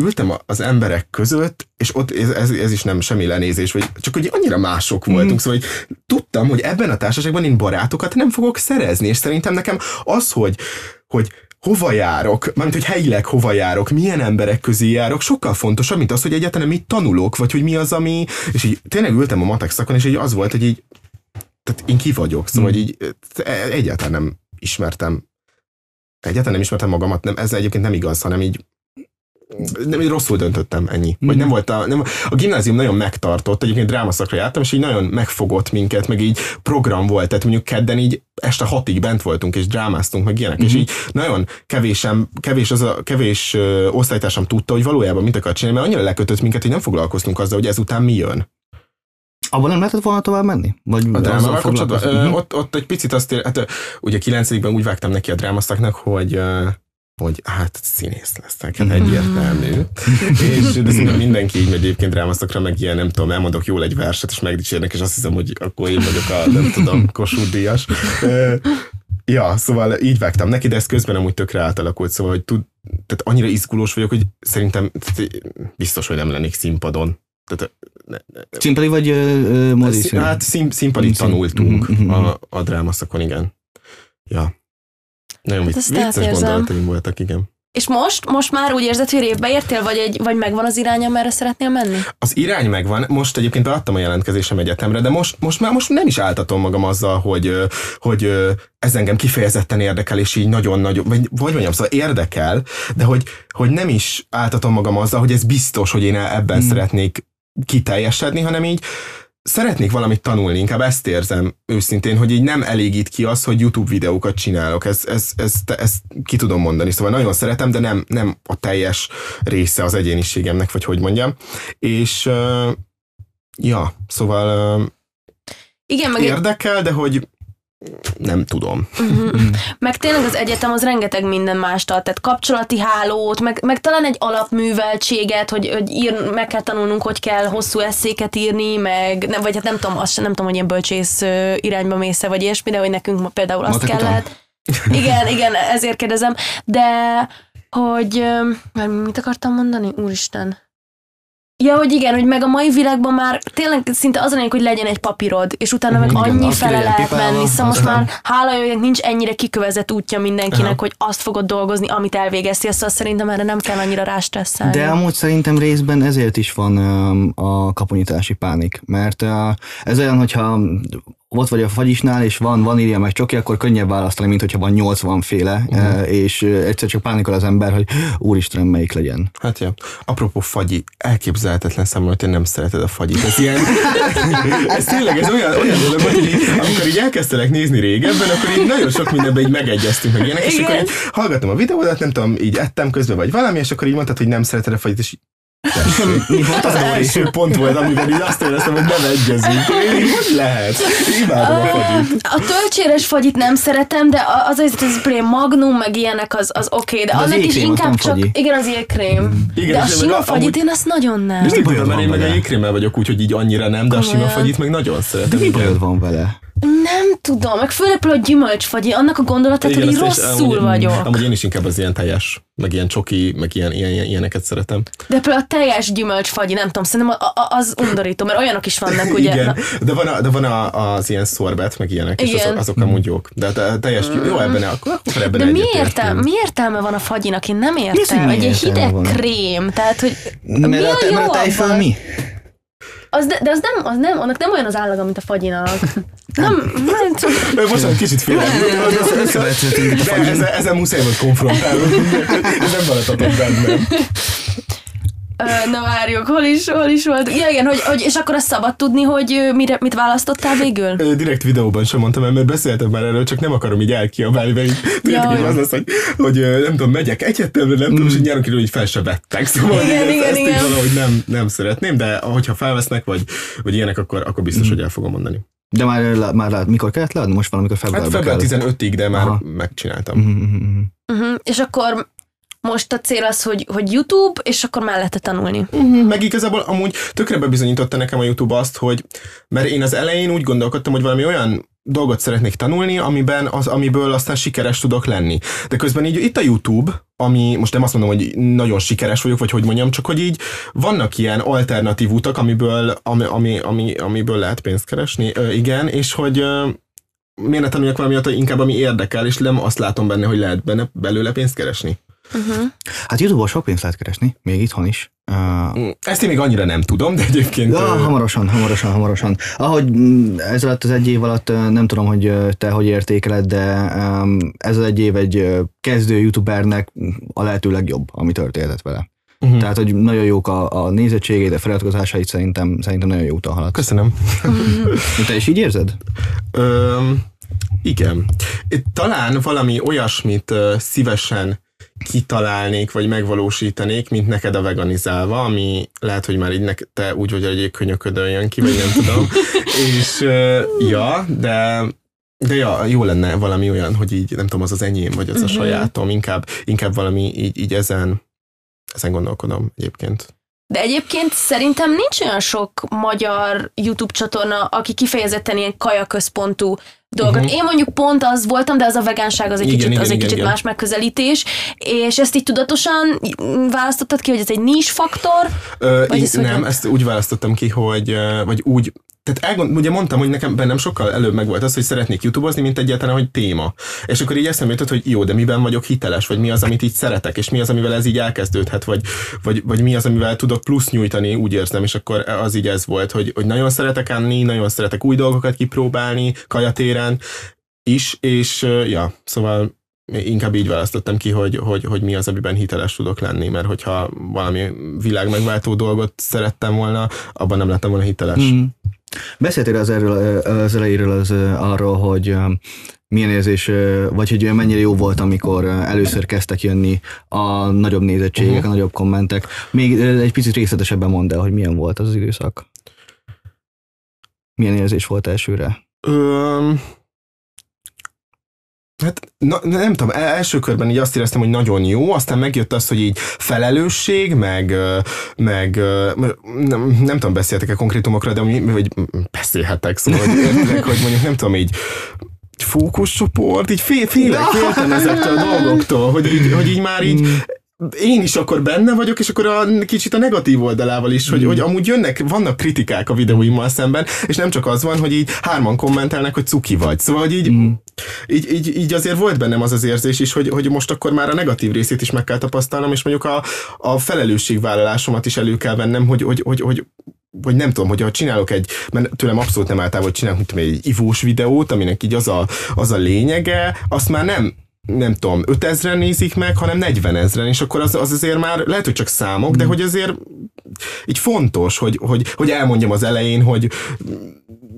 ültem az emberek között, és ott ez, ez, ez is nem semmi lenézés, vagy csak hogy annyira mások voltunk, szóval hogy tudtam, hogy ebben a társaságban én barátokat nem fogok szerezni, és szerintem nekem az, hogy, hogy hova járok, mármint, hogy helyileg hova járok, milyen emberek közé járok, sokkal fontosabb, mint az, hogy egyáltalán mit tanulok, vagy hogy mi az, ami, és így tényleg ültem a matek szakon, és így az volt, hogy így, tehát én ki vagyok, szóval hogy így e- egyáltalán nem ismertem, egyáltalán nem ismertem magamat, nem, ez egyébként nem igaz, hanem így nem, így rosszul döntöttem, ennyi. Vagy nem volt a, nem, a gimnázium nagyon megtartott, egyébként drámaszakra jártam, és így nagyon megfogott minket, meg így program volt, tehát mondjuk kedden így este hatig bent voltunk, és drámáztunk, meg ilyenek, és így nagyon kevésem, kevés, az a, kevés ö, osztálytársam tudta, hogy valójában mit akar csinálni, mert annyira lekötött minket, hogy nem foglalkoztunk azzal, hogy ezután mi jön. Abban nem lehetett volna tovább menni? Vagy A drámával kapcsolatban? Mhm. ott, ott egy picit azt ér, hát ugye 9 úgy vágtam neki a drámaszaknak, hogy ö, hogy hát színész leszek, hát egyértelmű. és de szerintem mindenki így megy egyébként drámaszakra, meg ilyen, nem tudom, elmondok jól egy verset, és megdicsérnek, és azt hiszem, hogy akkor én vagyok a, nem tudom. Ö, Ja, szóval így vágtam neki, de ez közben amúgy tökre átalakult, szóval, hogy tud, tehát annyira izgulós vagyok, hogy szerintem biztos, hogy nem lennék színpadon. Tehát, ne, ne, Színpadi vagy ö, ö, mozi? Szín, hát szín, színpadit Szín- tanultunk Mhm, mhm, a, a drámaszakon, igen. Ja. Nagyon Hát vicces gondolataim voltak, igen. És most, most már úgy érzed, hogy révbe értél, vagy, egy, vagy megvan az irány, amerre szeretnél menni? Az irány megvan, most egyébként beadtam a jelentkezésem egyetemre, de most, most már most nem is áltatom magam azzal, hogy, hogy ez engem kifejezetten érdekel, és így nagyon-nagyon, vagy vagy mondjam, szóval érdekel, de hogy, hogy nem is áltatom magam azzal, hogy ez biztos, hogy én ebben Hmm. szeretnék kiteljesedni, hanem így szeretnék valamit tanulni, inkább ezt érzem őszintén, hogy így nem elégít ki az, hogy YouTube videókat csinálok, ezt, ezt, ezt, ezt ki tudom mondani, szóval nagyon szeretem, de nem, nem a teljes része az egyéniségemnek, vagy hogy mondjam, és ja, szóval Igen, meg, érdekel, de hogy nem tudom. meg tényleg az egyetem az rengeteg minden mást ad, tehát kapcsolati hálót, meg, meg talán egy alapműveltséget, hogy, hogy ír, meg kell tanulnunk, hogy kell hosszú eszéket írni, meg nem, vagy hát nem tudom, azt sem, nem tudom, hogy ilyen bölcsész irányba mész vagy ilyesmi, de hogy nekünk ma például azt Matek után? kellett. Igen, igen, ezért kérdezem, de hogy, mit akartam mondani? Úristen. Ja, hogy igen, hogy meg a mai világban már tényleg szinte az a lényeg, hogy legyen egy papírod, és utána meg Igen, annyi fele lehet pipálva, menni, szóval most már hála jöjjön, nincs ennyire kikövezett útja mindenkinek, Aha. hogy azt fogod dolgozni, amit elvégeztél, szóval szerintem erre nem kell annyira rástresszelni. De amúgy szerintem részben ezért is van öm, a kapunyítási pánik, mert ö, ez olyan, hogyha ott vagy a fagyisnál, és van vanília meg csoki, akkor könnyebb választani, mint hogyha van 80 féle, uh-huh. és ö, egyszer csak pánikol az ember, hogy úristen, melyik legyen. Hát ja. Apropó fagyi, elképzelhetetlen számomra, hogy te nem szereted a fagyit. Ez ilyen, ez tényleg, ez olyan, olyan dolog, hogy így, amikor így elkezdtelek nézni régebben, akkor így nagyon sok mindenben így megegyeztünk meg ilyenek, és Igen. akkor így hallgatom a videódat, nem tudom, így ettem közben, vagy valami, és akkor így mondtad, hogy nem szereted a fagyit, és tessék. Mi volt az az első pont volt, amiben így azt éreztem, hogy nem egyezünk. Én így, hogy lehet? Imádom a fagyit. A töltséres fagyit nem szeretem, de a- az az, az például magnum, meg ilyenek, az, az oké, okay, de, De az annak is az inkább csak, fagyi. igen, az jégkrém. Igen, de a sima meg fagyit amúgy- én azt nagyon nem. És mi bajod Mert én van meg a jégkrémmel vagyok úgy, hogy így annyira nem, de a sima fagyit meg nagyon szeretem. Mi igen. bajod van vele? Nem tudom, meg főleg a gyümölcsfagyi, annak a gondolatát, hogy rosszul amúgy- vagyok. Amúgy én is inkább az ilyen teljes, meg ilyen csoki, meg ilyen, ilyen, ilyen ilyeneket szeretem. De például a teljes gyümölcsfagyi, nem tudom, szerintem a- a- az undorító, mert olyanok is vannak, ugye? Igen, de van, a, de van a, az ilyen szorbet, meg ilyenek, és Igen. azok, amúgy jók. De a te- teljes, jó ebben, akkor, akkor ebben de mi, értelme, mi értelme van a fagyinak? Én nem az, értem. hogy mi Egy, egy értelme hideg van? krém, tehát hogy mi Mert a a, te, jó mert a tejföl mi? Az de, de az nem, az nem, annak nem olyan az állaga, mint a fagyinak. Nem, nem tudom. Most egy kicsit a De ezzel muszáj volt konfrontálni. Ez nem maradhatott bennem. Ö, Na várjuk, hol is, hol is volt? Ja, igen, hogy, hogy, és akkor azt szabad tudni, hogy mire, mit választottál végül? Ö, Direkt videóban sem mondtam el, mert beszéltem már erről, csak nem akarom így elkiabálni, mert tudjátok, hogy az lesz, hogy, hogy nem tudom, megyek egyetemre, nem tudom, és így nyáron kiderül, hogy fel se vettek. Szóval Igen, igen, ezt, ezt igen. így valahogy nem, nem szeretném, de hogyha felvesznek, vagy, vagy ilyenek, akkor, akkor biztos, hogy el fogom mondani. De már, már mikor kellett leadni? Most valamikor Hát februárban február kell. 15-ig, de már Aha. megcsináltam. Mhm. Uh-huh. És akkor most a cél az, hogy, hogy YouTube, és akkor mellette tanulni. Uh-huh. Meg igazából amúgy tökre bebizonyította nekem a YouTube azt, hogy mert én az elején úgy gondolkodtam, hogy valami olyan dolgot szeretnék tanulni, amiben az, amiből aztán sikeres tudok lenni. De közben így itt a YouTube, ami most nem azt mondom, hogy nagyon sikeres vagyok, vagy hogy mondjam, csak hogy így vannak ilyen alternatív utak, amiből, ami, ami, ami, amiből lehet pénzt keresni, ö, igen, és hogy ö, miért ne tanuljak valami olyat, inkább ami érdekel, és nem azt látom benne, hogy lehet benne, belőle pénzt keresni. Uh-huh. Hát YouTube-ból sok pénzt lehet keresni, még itthon is. Uh, Ezt én még annyira nem tudom, de egyébként... Ja, hamarosan, hamarosan, hamarosan. Ahogy mm, ez alatt az egy év alatt, nem tudom, hogy te hogy értékeled, de ez az egy év egy kezdő youtubernek a lehető legjobb, ami történhetett vele. Mhm. Tehát, hogy nagyon jók a, a nézettségét, a feliratkozásait szerintem, szerintem nagyon jó úton halad. Köszönöm. Te is így érzed? Ö, igen. Talán valami olyasmit szívesen kitalálnék, vagy megvalósítanék, mint neked a veganizálva, ami lehet, hogy már így nek- te úgy vagy, hogy egy könyöködön jön ki, vagy nem tudom. És ja, de de ja, jó lenne valami olyan, hogy így, nem tudom, az az enyém, vagy az a Mhm. sajátom, inkább, inkább valami így, így ezen, ezen gondolkodom egyébként. De egyébként szerintem nincs olyan sok magyar YouTube csatorna, aki kifejezetten ilyen kajaközpontú dolgot. Uh-huh. Én mondjuk pont az voltam, de az a vegánság az egy Igen, kicsit, igen, az egy igen, kicsit igen. más megközelítés, és ezt így tudatosan választottad ki, hogy ez egy nis faktor, Ö, én, ez nem, ezt úgy választottam ki, hogy vagy úgy, tehát elgond, ugye mondtam, hogy nekem bennem sokkal előbb megvolt az, hogy szeretnék youtubeozni, mint egyáltalán, hogy téma. És akkor így eszembe jutott, hogy jó, de miben vagyok hiteles, vagy mi az, amit így szeretek, és mi az, amivel ez így elkezdődhet, vagy, vagy, vagy mi az, amivel tudok plusz nyújtani, úgy érzem, és akkor az így ez volt, hogy, hogy nagyon szeretek enni, nagyon szeretek új dolgokat kipróbálni, kajatéren is, és ja, szóval inkább így választottam ki, hogy, hogy, hogy mi az, amiben hiteles tudok lenni, mert hogyha valami világ megváltó dolgot szerettem volna, abban nem lettem volna hiteles. Mm. Beszéltél az, erről, az elejéről az, arról, hogy milyen érzés, vagy hogy mennyire jó volt, amikor először kezdtek jönni a nagyobb nézettségek, Mhm. a nagyobb kommentek. Még egy picit részletesebben mondd el, hogy milyen volt az az időszak. Milyen érzés volt elsőre? Ö, Hát na, nem tudom, első körben így azt éreztem, hogy nagyon jó, aztán megjött az, hogy így felelősség, meg, meg nem, nem tudom, beszéltek-e konkrétumokra, de vagy beszélhetek, szóval hogy értek, hogy mondjuk nem tudom, így fókuszcsoport, így fél, félek, féltem ezektől a dolgoktól, hogy így, hogy így már így mm én is akkor benne vagyok, és akkor a kicsit a negatív oldalával is, hogy, mm. hogy amúgy jönnek, vannak kritikák a videóimmal szemben, és nem csak az van, hogy így hárman kommentelnek, hogy cuki vagy. Szóval, hogy így, mm. így, így, így azért volt bennem az az érzés is, hogy, hogy most akkor már a negatív részét is meg kell tapasztalnom, és mondjuk a, a felelősségvállalásomat is elő kell vennem, hogy, hogy, hogy, hogy vagy nem tudom, hogyha csinálok egy, mert tőlem abszolút nem általában, hogy csinálok mint egy ivós videót, aminek így az a, az a lényege, azt már nem nem tudom, 5000-en nézik meg, hanem 40 ezeren, és akkor az, az azért már lehet, hogy csak számok, de mm. hogy azért így fontos, hogy, hogy, hogy elmondjam az elején, hogy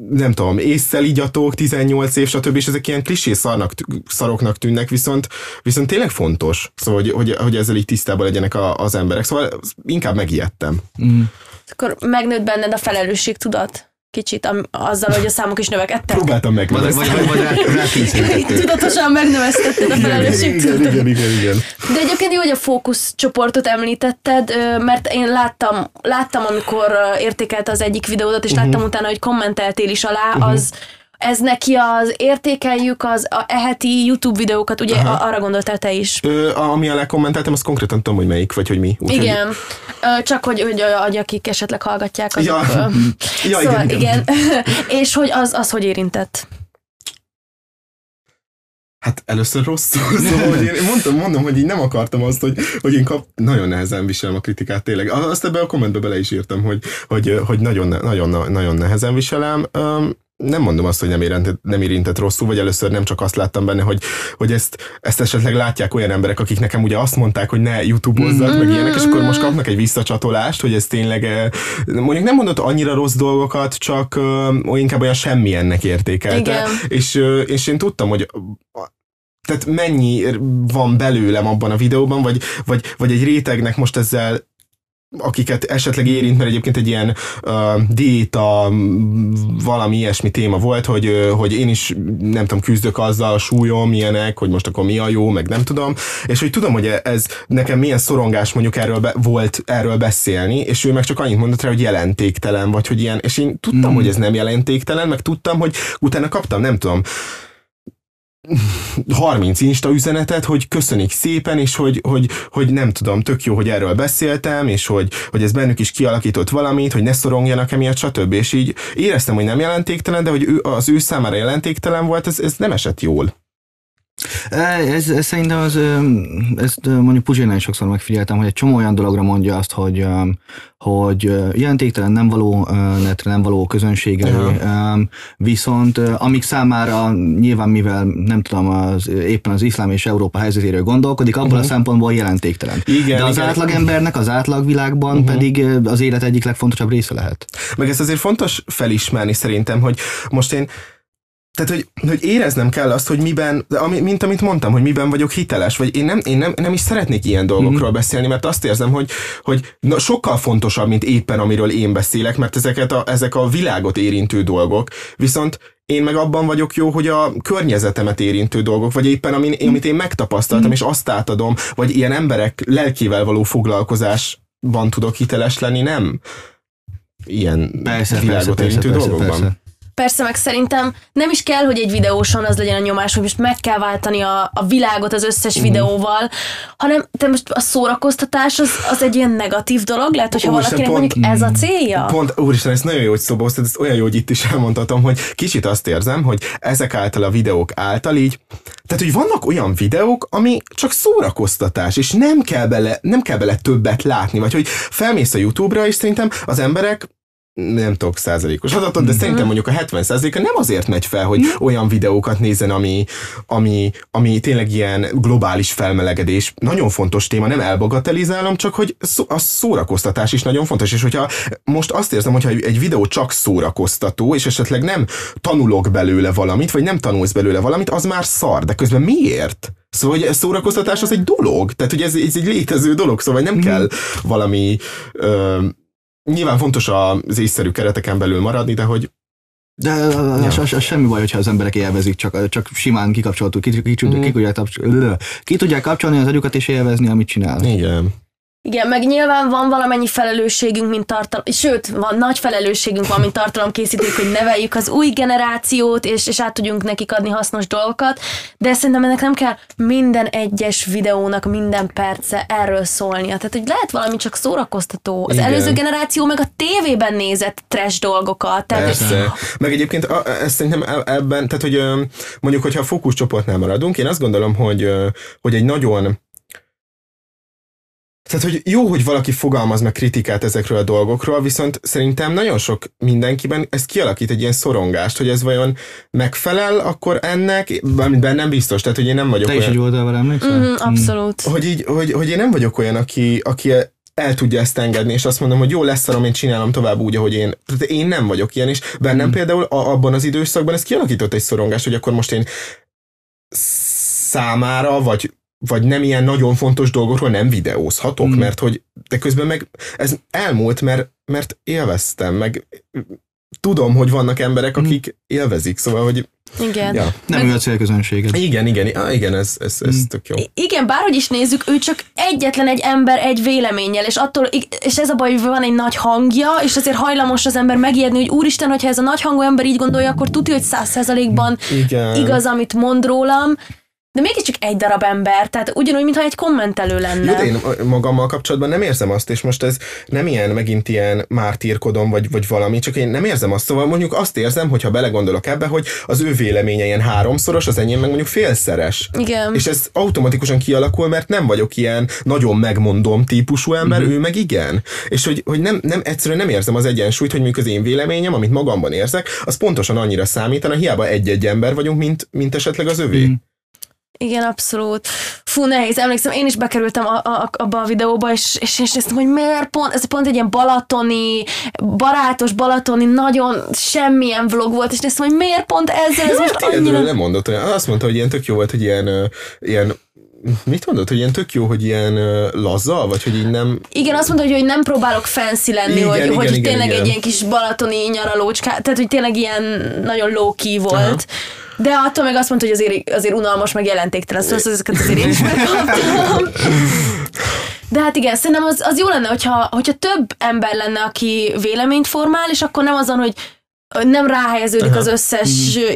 nem tudom, észszel igyatok, 18 év, stb. és ezek ilyen klisé szarnak, szaroknak tűnnek, viszont, viszont tényleg fontos, szóval, hogy, hogy, hogy ezzel így tisztában legyenek a, az emberek. Szóval inkább megijedtem. Mm. Akkor megnőtt benned a felelősség tudat? Kicsit am, azzal, hogy a számok is növekedtek. Próbáltam meg. Vagy, vagy, vagy, vagy Tudatosan megnöveztetted a felelősség. Igen, igen, igen, igen. De egyébként jó, hogy a fókuszcsoportot említetted, mert én láttam, láttam amikor értékelte az egyik videódat, és uh-huh. láttam utána, hogy kommenteltél is alá, uh-huh. az ez neki az értékeljük az a eheti YouTube videókat, ugye Aha. arra gondoltál te is? Ö, ami alá kommenteltem, az konkrétan tudom, hogy melyik, vagy hogy mi. Úgy, Igen, hogy... csak hogy, hogy, hogy akik esetleg hallgatják, azok... Ja, ja szóval, igen, igen. és hogy az, az hogy érintett? Hát először rosszul, szóval hogy én mondtam, mondom, hogy így nem akartam azt, hogy, hogy én kap, nagyon nehezen viselem a kritikát tényleg. Azt ebbe a kommentbe bele is írtam, hogy, hogy, hogy nagyon, nagyon, nagyon nehezen viselem nem mondom azt, hogy nem érintett, nem érintett rosszul, vagy először nem csak azt láttam benne, hogy, hogy ezt, ezt esetleg látják olyan emberek, akik nekem ugye azt mondták, hogy ne YouTube-ozzak, mm-hmm. meg ilyenek, és akkor most kapnak egy visszacsatolást, hogy ez tényleg, eh, mondjuk nem mondott annyira rossz dolgokat, csak uh, inkább olyan semmilyennek értékelte. Igen. És, uh, és én tudtam, hogy tehát mennyi van belőlem abban a videóban, vagy, vagy, vagy egy rétegnek most ezzel akiket esetleg érint, mert egyébként egy ilyen uh, diéta, valami ilyesmi téma volt, hogy, hogy én is nem tudom, küzdök azzal, a súlyom, ilyenek, hogy most akkor mi a jó, meg nem tudom, és hogy tudom, hogy ez nekem milyen szorongás mondjuk erről be, volt erről beszélni, és ő meg csak annyit mondott rá, hogy jelentéktelen, vagy hogy ilyen, és én tudtam, mm. hogy ez nem jelentéktelen, meg tudtam, hogy utána kaptam, nem tudom, 30 Insta üzenetet, hogy köszönik szépen, és hogy, hogy, hogy nem tudom, tök jó, hogy erről beszéltem, és hogy, hogy ez bennük is kialakított valamit, hogy ne szorongjanak emiatt, stb. És így éreztem, hogy nem jelentéktelen, de hogy ő, az ő számára jelentéktelen volt, ez, ez nem esett jól. Ez, ez szerintem az, ezt mondjuk Puzsénál is sokszor megfigyeltem, hogy egy csomó olyan dologra mondja azt, hogy, hogy jelentéktelen nem való netre, nem való közönségre, uh-huh. viszont amik számára nyilván mivel nem tudom, az, éppen az iszlám és Európa helyzetéről gondolkodik, abból uh-huh. a szempontból jelentéktelen. Igen, De az igen. átlagembernek, az átlagvilágban uh-huh. pedig az élet egyik legfontosabb része lehet. Meg ez azért fontos felismerni szerintem, hogy most én tehát, hogy, hogy éreznem kell azt, hogy miben, ami, mint amit mondtam, hogy miben vagyok hiteles, vagy én nem, én nem, nem is szeretnék ilyen dolgokról mm-hmm. beszélni, mert azt érzem, hogy, hogy na, sokkal fontosabb, mint éppen amiről én beszélek, mert ezeket a, ezek a világot érintő dolgok, viszont én meg abban vagyok jó, hogy a környezetemet érintő dolgok, vagy éppen amin, amit én megtapasztaltam, mm. és azt átadom, vagy ilyen emberek lelkével való foglalkozásban tudok hiteles lenni, nem ilyen persze, világot persze, érintő persze, dolgokban. Persze. Persze, meg szerintem nem is kell, hogy egy videóson az legyen a nyomás, hogy most meg kell váltani a, a világot az összes uh-huh. videóval, hanem te most a szórakoztatás az, az egy ilyen negatív dolog, lehet, hogyha valakinek pont, mondjuk ez a célja. Pont, úristen, ez nagyon jó, hogy szóba hoztad, ezt olyan jó, hogy itt is elmondhatom, hogy kicsit azt érzem, hogy ezek által a videók által így, tehát, hogy vannak olyan videók, ami csak szórakoztatás, és nem kell bele, nem kell bele többet látni, vagy hogy felmész a YouTube-ra, és szerintem az emberek nem tudok százalékos adatot, de mm-hmm. szerintem mondjuk a 70 százaléka nem azért megy fel, hogy mm. olyan videókat nézzen, ami, ami, ami tényleg ilyen globális felmelegedés. Nagyon fontos téma, nem elbagatelizálom, csak hogy a szórakoztatás is nagyon fontos, és hogyha most azt érzem, hogyha egy videó csak szórakoztató, és esetleg nem tanulok belőle valamit, vagy nem tanulsz belőle valamit, az már szar, de közben miért? Szóval hogy a szórakoztatás az egy dolog, tehát hogy ez, ez egy létező dolog, szóval nem mm. kell valami ö, nyilván fontos az észszerű kereteken belül maradni, de hogy De az, az, az semmi baj, hogyha az emberek élvezik, csak, csak simán kikapcsoltuk, ki, ki, ki, ki, ki, tudják, kapcsol- ki tudják kapcsolni az agyukat és élvezni, amit csinál. Igen. Igen, meg nyilván van valamennyi felelősségünk, mint tartalom, sőt, van nagy felelősségünk van, mint tartalomkészítők, hogy neveljük az új generációt, és, és át tudjunk nekik adni hasznos dolgokat, de szerintem ennek nem kell minden egyes videónak minden perce erről szólnia. Tehát, hogy lehet valami csak szórakoztató. Az Igen. előző generáció meg a tévében nézett trash dolgokat. Tehát, hogy- Persze. Meg egyébként a- ezt szerintem e- ebben, tehát hogy mondjuk, hogyha a fókuszcsoportnál maradunk, én azt gondolom, hogy, hogy egy nagyon tehát, hogy jó, hogy valaki fogalmaz meg kritikát ezekről a dolgokról, viszont szerintem nagyon sok mindenkiben ez kialakít egy ilyen szorongást, hogy ez vajon megfelel akkor ennek, bennem biztos, tehát, hogy én nem vagyok Te is olyan, egy voltál vele, emlékszel? Mhm, abszolút. hogy, így, hogy, hogy én nem vagyok olyan, aki, aki el tudja ezt engedni, és azt mondom, hogy jó, lesz szarom, én csinálom tovább úgy, ahogy én. Tehát én nem vagyok ilyen, és bennem például a, abban az időszakban ez kialakított egy szorongást, hogy akkor most én számára, vagy vagy nem ilyen nagyon fontos dolgokról nem videózhatok, Mm. mert hogy, de közben meg ez elmúlt, mert, mert élveztem, meg tudom, hogy vannak emberek, akik élvezik, szóval, hogy Igen. ja. Nem ő a célközönséged. igen, igen, ah, igen, ez, ez, ez Mm. tök jó. Igen, bárhogy is nézzük, ő csak egyetlen egy ember egy véleménnyel, és attól, és ez a baj, hogy van egy nagy hangja, és azért hajlamos az ember megijedni, hogy úristen, hogyha ez a nagy hangú ember így gondolja, akkor tudja, hogy száz százalékban Igen. igaz, amit mond rólam, de mégiscsak egy darab ember, tehát ugyanúgy, mintha egy kommentelő lenne. Jó, de én magammal kapcsolatban nem érzem azt, és most ez nem ilyen, megint ilyen mártírkodom, vagy, vagy valami, csak én nem érzem azt. Szóval mondjuk azt érzem, hogyha belegondolok ebbe, hogy az ő véleménye ilyen háromszoros, az enyém meg mondjuk félszeres. Igen. És ez automatikusan kialakul, mert nem vagyok ilyen nagyon megmondom típusú ember, Mhm. ő meg igen. És hogy, hogy nem, nem, egyszerűen nem érzem az egyensúlyt, hogy mondjuk az én véleményem, amit magamban érzek, az pontosan annyira számítana, hiába egy-egy ember vagyunk, mint, mint esetleg az övé. Mhm. Igen, abszolút. Fú, nehéz. Emlékszem, én is bekerültem a, a, abba a videóba, és, és, és néztem, hogy miért pont, ez pont egy ilyen balatoni, barátos balatoni, nagyon semmilyen vlog volt, és néztem, hogy miért pont ezzel, ez most Hát annyira... nem mondott olyan. Azt mondta, hogy ilyen tök jó volt, hogy ilyen, ilyen mit mondott, hogy ilyen tök jó, hogy ilyen laza, vagy hogy így nem... Igen, azt mondta, hogy, hogy nem próbálok fancy lenni, Igen, hogy, igen, hogy igen, tényleg igen. egy ilyen kis balatoni nyaralócska, tehát hogy tényleg ilyen nagyon low-key volt. Aha. De attól meg azt mondta, hogy azért, azért unalmas, meg jelentéktelen, szóval ezeket azért én is megkaptam. De hát igen, szerintem az, az jó lenne, hogyha, hogyha több ember lenne, aki véleményt formál, és akkor nem azon, hogy nem ráhelyeződik Aha. az összes ö,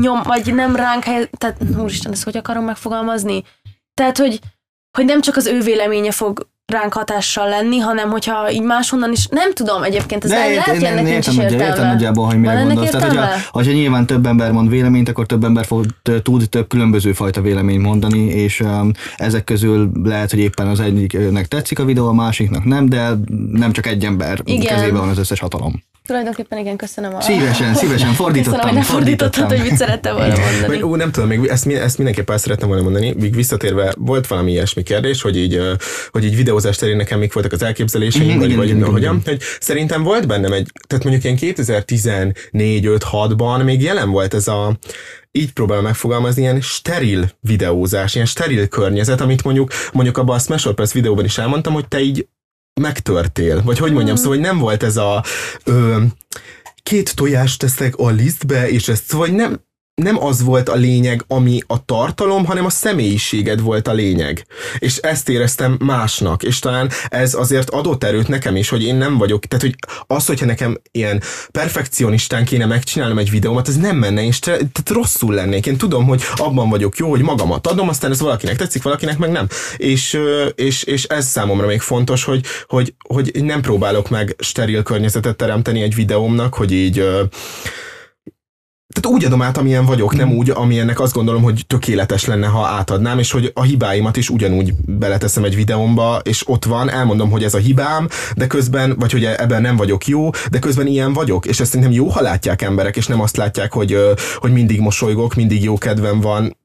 nyom, vagy nem ránk helyez, tehát úristen, ezt hogy akarom megfogalmazni? Tehát, hogy, hogy nem csak az ő véleménye fog ránk hatással lenni, hanem hogyha így máshonnan is, nem tudom egyébként, ez De lehet, értem, hogy ennek nincs is értem, értem, értem értelme. nagyjából, hogy mire gondolsz. Tehát, hogyha, hogyha nyilván több ember mond véleményt, akkor több ember fog tud több különböző fajta véleményt mondani, és um, ezek közül lehet, hogy éppen az egyiknek tetszik a videó, a másiknak nem, de nem csak egy ember Igen. kezében van az összes hatalom. Tulajdonképpen igen, köszönöm a... Szívesen, szívesen, fordítottam, Köszönöm, hogy fordítottam. hogy mit szerettem volna Vagy, mondani. ú, nem tudom, még ezt, ezt mindenképpen el szerettem volna mondani, még visszatérve volt valami ilyesmi kérdés, hogy így, hogy így videózás terén nekem mik voltak az elképzeléseim, Mhm, vagy, igen, vagy igen, igen, hogyan, hogy szerintem volt bennem egy, tehát mondjuk ilyen 2014-5-6-ban még jelen volt ez a, így próbálom megfogalmazni, ilyen steril videózás, ilyen steril környezet, amit mondjuk, mondjuk abban a Smash Or Pass videóban is elmondtam, hogy te így megtörtél, vagy hogy mondjam, szóval hogy nem volt ez a ö, két tojást teszek a lisztbe, és ezt, vagy nem, nem az volt a lényeg, ami a tartalom, hanem a személyiséged volt a lényeg. És ezt éreztem másnak, és talán ez azért adott erőt nekem is, hogy én nem vagyok, tehát hogy az, hogyha nekem ilyen perfekcionistán kéne megcsinálnom egy videómat, ez nem menne, és te, tehát rosszul lennék. Én tudom, hogy abban vagyok jó, hogy magamat adom, aztán ez valakinek tetszik, valakinek meg nem. És, és, és ez számomra még fontos, hogy, hogy, hogy nem próbálok meg steril környezetet teremteni egy videómnak, hogy így tehát úgy adom át, amilyen vagyok, nem úgy, amilyennek azt gondolom, hogy tökéletes lenne, ha átadnám, és hogy a hibáimat is ugyanúgy beleteszem egy videómba, és ott van, elmondom, hogy ez a hibám, de közben, vagy hogy ebben nem vagyok jó, de közben ilyen vagyok, és ezt szerintem jó, ha látják emberek, és nem azt látják, hogy, hogy mindig mosolygok, mindig jó kedvem van,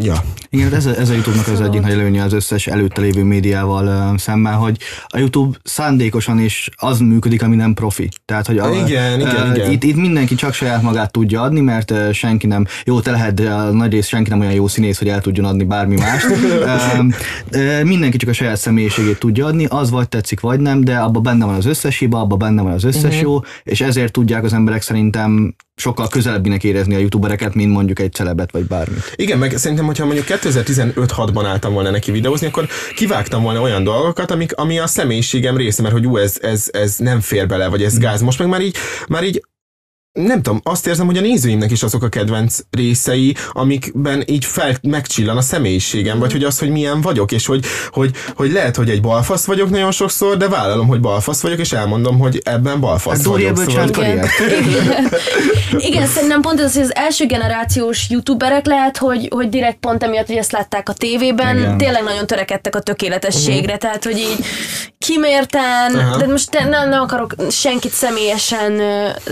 Ja. Igen, ez, a- ez a YouTube-nak az egyik nagy előnye az összes előtte lévő médiával uh, szemben, hogy a YouTube szándékosan is az működik, ami nem profi. Tehát, hogy a, Igen, igen, uh, igen. Itt, itt mindenki csak saját magát tudja adni, mert uh, senki nem, jó, te lehet, de a nagy rész senki nem olyan jó színész, hogy el tudjon adni bármi mást. uh, mindenki csak a saját személyiségét tudja adni, az vagy tetszik, vagy nem, de abban benne van az összes hiba, abban benne van az összes Mhm. jó, és ezért tudják az emberek szerintem sokkal közelebbinek érezni a youtubereket, mint mondjuk egy celebet vagy bármit. Igen, meg szerintem, hogyha mondjuk 2015-6-ban álltam volna neki videózni, akkor kivágtam volna olyan dolgokat, amik, ami a személyiségem része, mert hogy ú, ez, ez, ez nem fér bele, vagy ez gáz. Most meg már így, már így nem tudom, azt érzem, hogy a nézőimnek is azok a kedvenc részei, amikben így fel, megcsillan a személyiségem, vagy hogy az, hogy milyen vagyok, és hogy, hogy, hogy lehet, hogy egy balfasz vagyok nagyon sokszor, de vállalom, hogy balfasz vagyok, és elmondom, hogy ebben balfasz Hát vagyok. csinált Igen. karriert. Igen, szerintem pont ez, hogy az első generációs youtuberek lehet, hogy, hogy direkt pont emiatt, hogy ezt látták a tévében, Igen. tényleg nagyon törekedtek a tökéletességre, tehát hogy így kimérten, Aha. de most nem, nem akarok senkit személyesen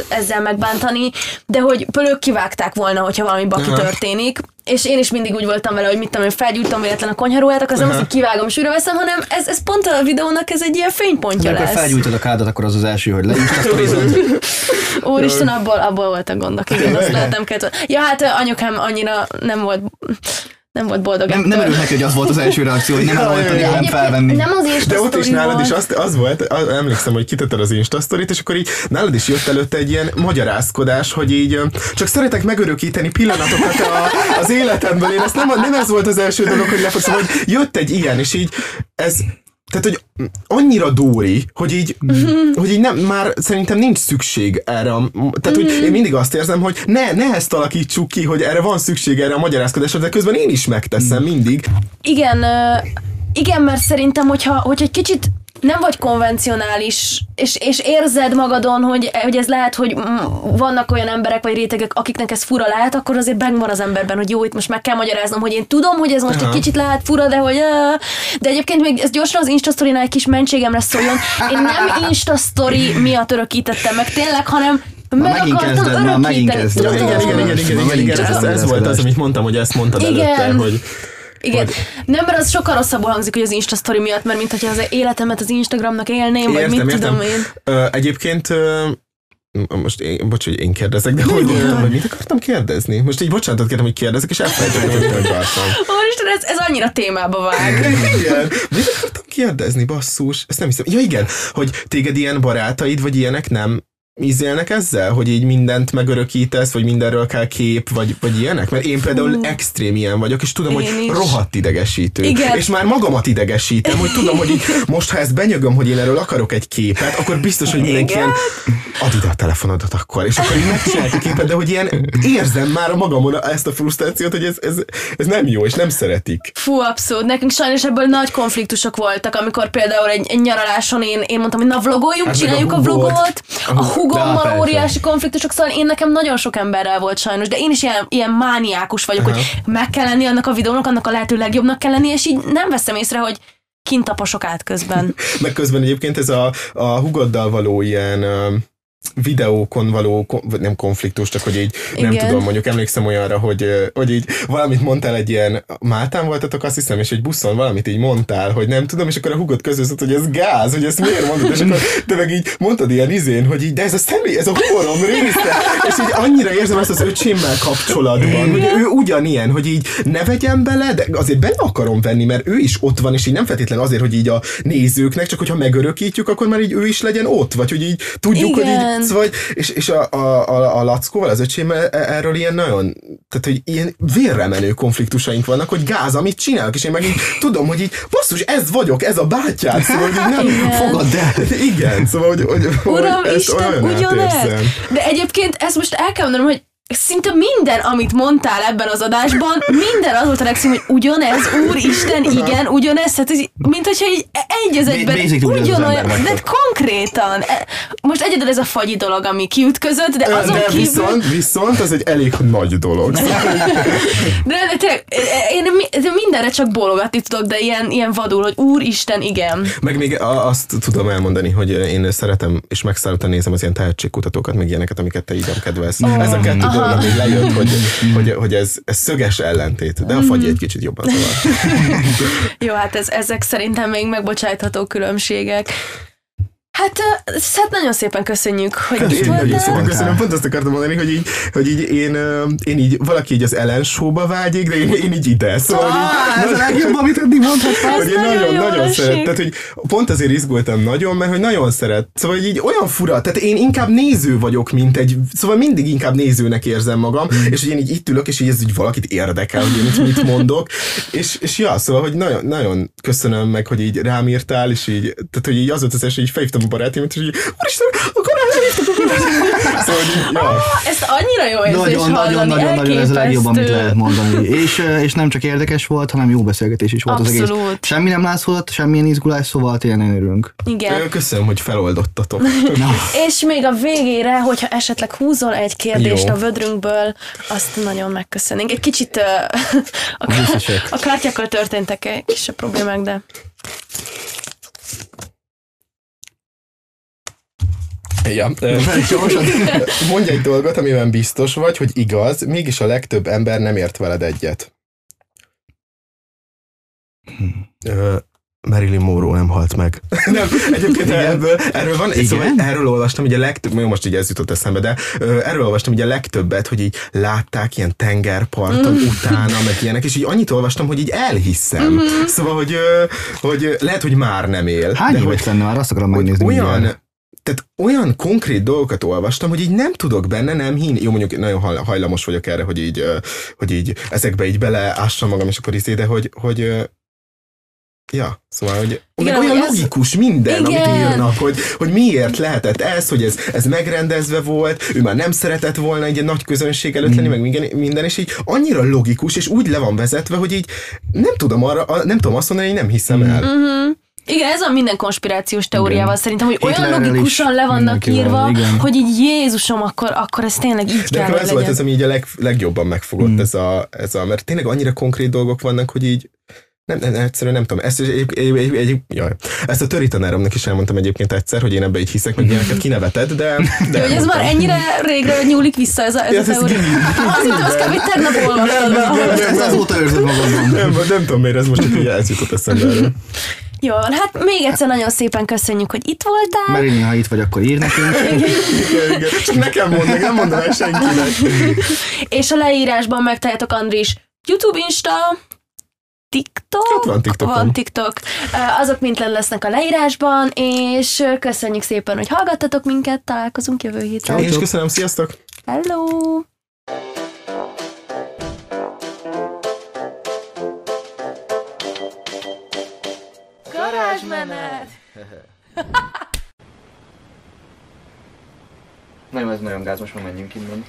ezzel megbántani, de hogy pölők kivágták volna, hogyha valami baki Aha. történik, és én is mindig úgy voltam vele, hogy mit tudom, én felgyújtom véletlen a konyharuhát, akkor az nem az, Aha. hogy kivágom és újra veszem, hanem ez, ez pont a videónak ez egy ilyen fénypontja Amikor lesz. felgyújtod a kádat, akkor az az első, hogy leinstasztorizod. Úristen, abból, abból voltak gondok, igen, azt lehet nem kellett. Ja, hát anyukám annyira nem volt, nem volt boldog. Nem, nem neki, hogy az volt az első reakció, hogy nem eloltani, Egyébként felvenni. Nem az Insta De ott is nálad is az, az volt, az, emlékszem, hogy kitetted az Insta sztorit, és akkor így nálad is jött előtte egy ilyen magyarázkodás, hogy így csak szeretek megörökíteni pillanatokat a, az életemből. Én ezt nem, nem ez volt az első dolog, hogy lefogszom, hogy jött egy ilyen, és így ez tehát, hogy annyira Dóri, hogy így, hogy így nem, már szerintem nincs szükség erre. A, tehát, hogy én mindig azt érzem, hogy ne, ne ezt alakítsuk ki, hogy erre van szükség erre a magyarázkodásra, de közben én is megteszem mindig. Igen, igen, mert szerintem, hogyha, hogyha egy kicsit nem vagy konvencionális, és, és érzed magadon, hogy, hogy ez lehet, hogy mm, vannak olyan emberek vagy rétegek, akiknek ez fura lehet, akkor azért megvan az emberben, hogy jó, itt most meg kell magyaráznom, hogy én tudom, hogy ez most Aha. egy kicsit lehet fura, de hogy... De egyébként még ez gyorsan az Insta egy kis mentségemre szóljon. Én nem Insta story miatt örökítettem meg tényleg, hanem meg megint akartam kezded, már megint örökíteni. kezded. Igen, igen, igen, igen, igen, megint igen, ez, ez volt az, amit mondtam, hogy ezt mondtad Igen. előtte, hogy Igen. Nem, mert az sokkal rosszabbul hangzik, hogy az Insta story miatt, mert mint hogyha az életemet az Instagramnak élném, vagy mit tudom én. Ö, egyébként ö, most én, bocs, hogy én kérdezek, de hogy, mit akartam kérdezni? Most így bocsánatot kérem, hogy kérdezek, és elfelejtettem, hogy mit akartam. Úristen, ez, ez annyira témába vág. Igen. Mit akartam kérdezni, basszus? Ezt nem hiszem. Ja igen, hogy téged ilyen barátaid, vagy ilyenek nem ízélnek ezzel, hogy így mindent megörökítesz, vagy mindenről kell kép, vagy, vagy ilyenek? Mert én például extrém ilyen vagyok, és tudom, Én hogy is. rohadt idegesítő. Igen. És már magamat idegesítem, hogy tudom, hogy így most, ha ezt benyögöm, hogy én erről akarok egy képet, akkor biztos, hogy mindenki Igen. ilyen, add ide a telefonodat akkor, és akkor így megcsinálják a képet, de hogy ilyen érzem már a magamon ezt a frusztrációt, hogy ez, ez, ez nem jó, és nem szeretik. Fú, abszolút. Nekünk sajnos ebből nagy konfliktusok voltak, amikor például egy, egy nyaraláson én, én mondtam, hogy na vlogoljunk, Hát csináljuk a a, vlogot. A Hugommal persze. óriási konfliktusok, szóval én nekem nagyon sok emberrel volt sajnos, de én is ilyen, ilyen mániákus vagyok, Aha. hogy meg kell lenni annak a videónak, annak a lehető legjobbnak kell lenni, és így nem veszem észre, hogy kint taposok át közben. Meg közben egyébként ez a, a hugoddal való ilyen videókon való, nem konfliktus, csak hogy így nem Igen. tudom, mondjuk emlékszem olyanra, hogy, hogy így valamit mondtál egy ilyen, Máltán voltatok azt hiszem, és egy buszon valamit így mondtál, hogy nem tudom, és akkor a hugod közölt, hogy ez gáz, hogy ezt miért mondod, és akkor te meg így mondtad ilyen izén, hogy így, de ez a személy, ez a humorom része, és így annyira érzem ezt az öcsémmel kapcsolatban, hogy ő ugyanilyen, hogy így ne vegyem bele, de azért bele akarom venni, mert ő is ott van, és így nem feltétlen azért, hogy így a nézőknek, csak hogyha megörökítjük, akkor már így ő is legyen ott, vagy hogy így tudjuk, hogy Igen. Így, vagy, és, és a, a, a, a Lackóval, az öcsém e- erről ilyen nagyon, tehát hogy ilyen vérre menő konfliktusaink vannak, hogy gáz, amit csinálok, és én meg így tudom, hogy így basszus, ez vagyok, ez a bátyád, szóval hogy nem Igen. fogadd el. Igen, szóval, hogy, hogy, Uram, hogy ezt Isten, olyan ugyanez. De egyébként ezt most el kell mondanom, hogy szinte minden, amit mondtál ebben az adásban, minden az volt a legszín, hogy ugyanez, úristen, igen, ugyanez, hát ez, mint hogyha így egy az egyben ugyanolyan, de konkrétan, e, most egyedül ez a fagyi dolog, ami kiütközött, de azon de kívül... viszont, viszont az egy elég nagy dolog. De, de tényleg, én mi- de mindenre csak bólogatni tudok, de ilyen, ilyen vadul, hogy úristen, igen. Meg még azt tudom elmondani, hogy én szeretem és megszállottan nézem az ilyen tehetségkutatókat, meg ilyeneket, amiket te így kedvelsz. Oh, ez a kettő dolog, ami lejött, hogy, hogy, hogy ez, ez szöges ellentét, de a fagy egy kicsit jobban zavar. Jó, hát ez, ezek szerintem még megbocsájtható különbségek. Hát, hát nagyon szépen köszönjük, hogy itt Én nagyon voltál. szépen köszönöm, pont azt akartam mondani, hogy így, hogy így én, én így, valaki így az Ellen show-ba vágyik, de én, én így ide, szóval hogy így, Ez a legjobb, amit eddig mondhattam. Ez hogy én nagyon nagyon, szeret, tehát hogy pont azért izgultam nagyon, mert hogy nagyon szeret, szóval így olyan fura, tehát én inkább néző vagyok, mint egy, szóval mindig inkább nézőnek érzem magam, Hmm. és hogy én így itt ülök, és így ez így valakit érdekel, hogy én itt mit mondok, és, és ja, szóval, hogy nagyon, nagyon köszönöm meg, hogy így rám írtál, és így, tehát hogy így az volt az első, hogy így felhívtam a barátimat, és így, úristen, akkor elhívtak, akkor Szóval, így, ja. Ez annyira jó érzés Nagyon, hallani, nagyon, nagyon, nagyon ez a legjobb, amit lehet mondani. És, és nem csak érdekes volt, hanem jó beszélgetés is volt az Abszolút. egész. Semmi nem látszott, semmilyen izgulás, szóval tényleg örülünk. Igen. Köszönöm, hogy feloldottatok. És még a végére, hogyha esetleg húzol egy kérdést Jó. a vödrünkből, azt nagyon megköszönnénk. Egy kicsit ö, a, a kártyákkal történtek egy kisebb problémák, de Ja, ö, mondj egy dolgot, amiben biztos vagy, hogy igaz, mégis a legtöbb ember nem ért veled egyet. Ö, Marilyn Monroe nem halt meg. nem, egyébként ebből, erről van, Igen? szóval erről olvastam, hogy a legtöbb, jó, most így ez jutott eszembe, de ö, erről olvastam, hogy a legtöbbet, hogy így látták ilyen tengerparton utána, meg ilyenek, és így annyit olvastam, hogy így elhiszem. Szóval, hogy, ö, hogy lehet, hogy már nem él. Hány de hogy, éves lenne már? Azt akarom hogy megnézni. olyan, mindjárt. Tehát olyan konkrét dolgokat olvastam, hogy így nem tudok benne nem hinni. Jó, mondjuk nagyon haj- hajlamos vagyok erre, hogy így, hogy így ezekbe így beleássam magam, és akkor izé, de hogy, hogy Ja, szóval, hogy Igen, olyan ez- logikus minden, Igen. amit írnak, hogy, hogy miért lehetett ez, hogy ez, ez megrendezve volt, ő már nem szeretett volna egy nagy közönség előtt lenni, meg minden, minden, és így annyira logikus, és úgy le van vezetve, hogy így nem tudom arra, nem tudom azt mondani, hogy nem hiszem el. Mhm. Igen, ez a minden konspirációs teóriával Igen. szerintem, hogy olyan Hitlerrel logikusan is le vannak írva, igen. hogy így Jézusom, akkor, akkor ez tényleg így De kell, ez volt legyen. ez, ami így a leg, legjobban megfogott, Mm. ez, a, ez a, mert tényleg annyira konkrét dolgok vannak, hogy így nem, nem, egyszerűen nem tudom. Ezt, egy, egy, egy, egy, jaj. Ezt a töri tanáromnak is elmondtam egyébként egyszer, hogy én ebbe így hiszek, meg ilyeneket kinevetett, de, de Hogy ez már ennyire régre nyúlik vissza ez a, ez Ja, a ez- ez teória. Azt hittem, azt kb. tegnap olvastad. Nem, nem, nem. Ezt azóta őrzöd magadban. nem, nem tudom miért, ez most így ez jutott eszembe erről. Jó, van, hát még egyszer nagyon szépen köszönjük, hogy itt voltál. Marini, ha itt vagy, akkor ír nekünk. Igen, igen. Csak nekem mondd, meg nem mondom el senkinek. És a leírásban megtaláljátok Andris YouTube, Insta, TikTok. Hát van TikTokom. Van TikTok. Azok mind le lesznek a leírásban, és köszönjük szépen, hogy hallgattatok minket, találkozunk jövő héten. Én is köszönöm, sziasztok! Hello! Garázsmenet! Nem, ez nagyon gáz, most már menjünk innen.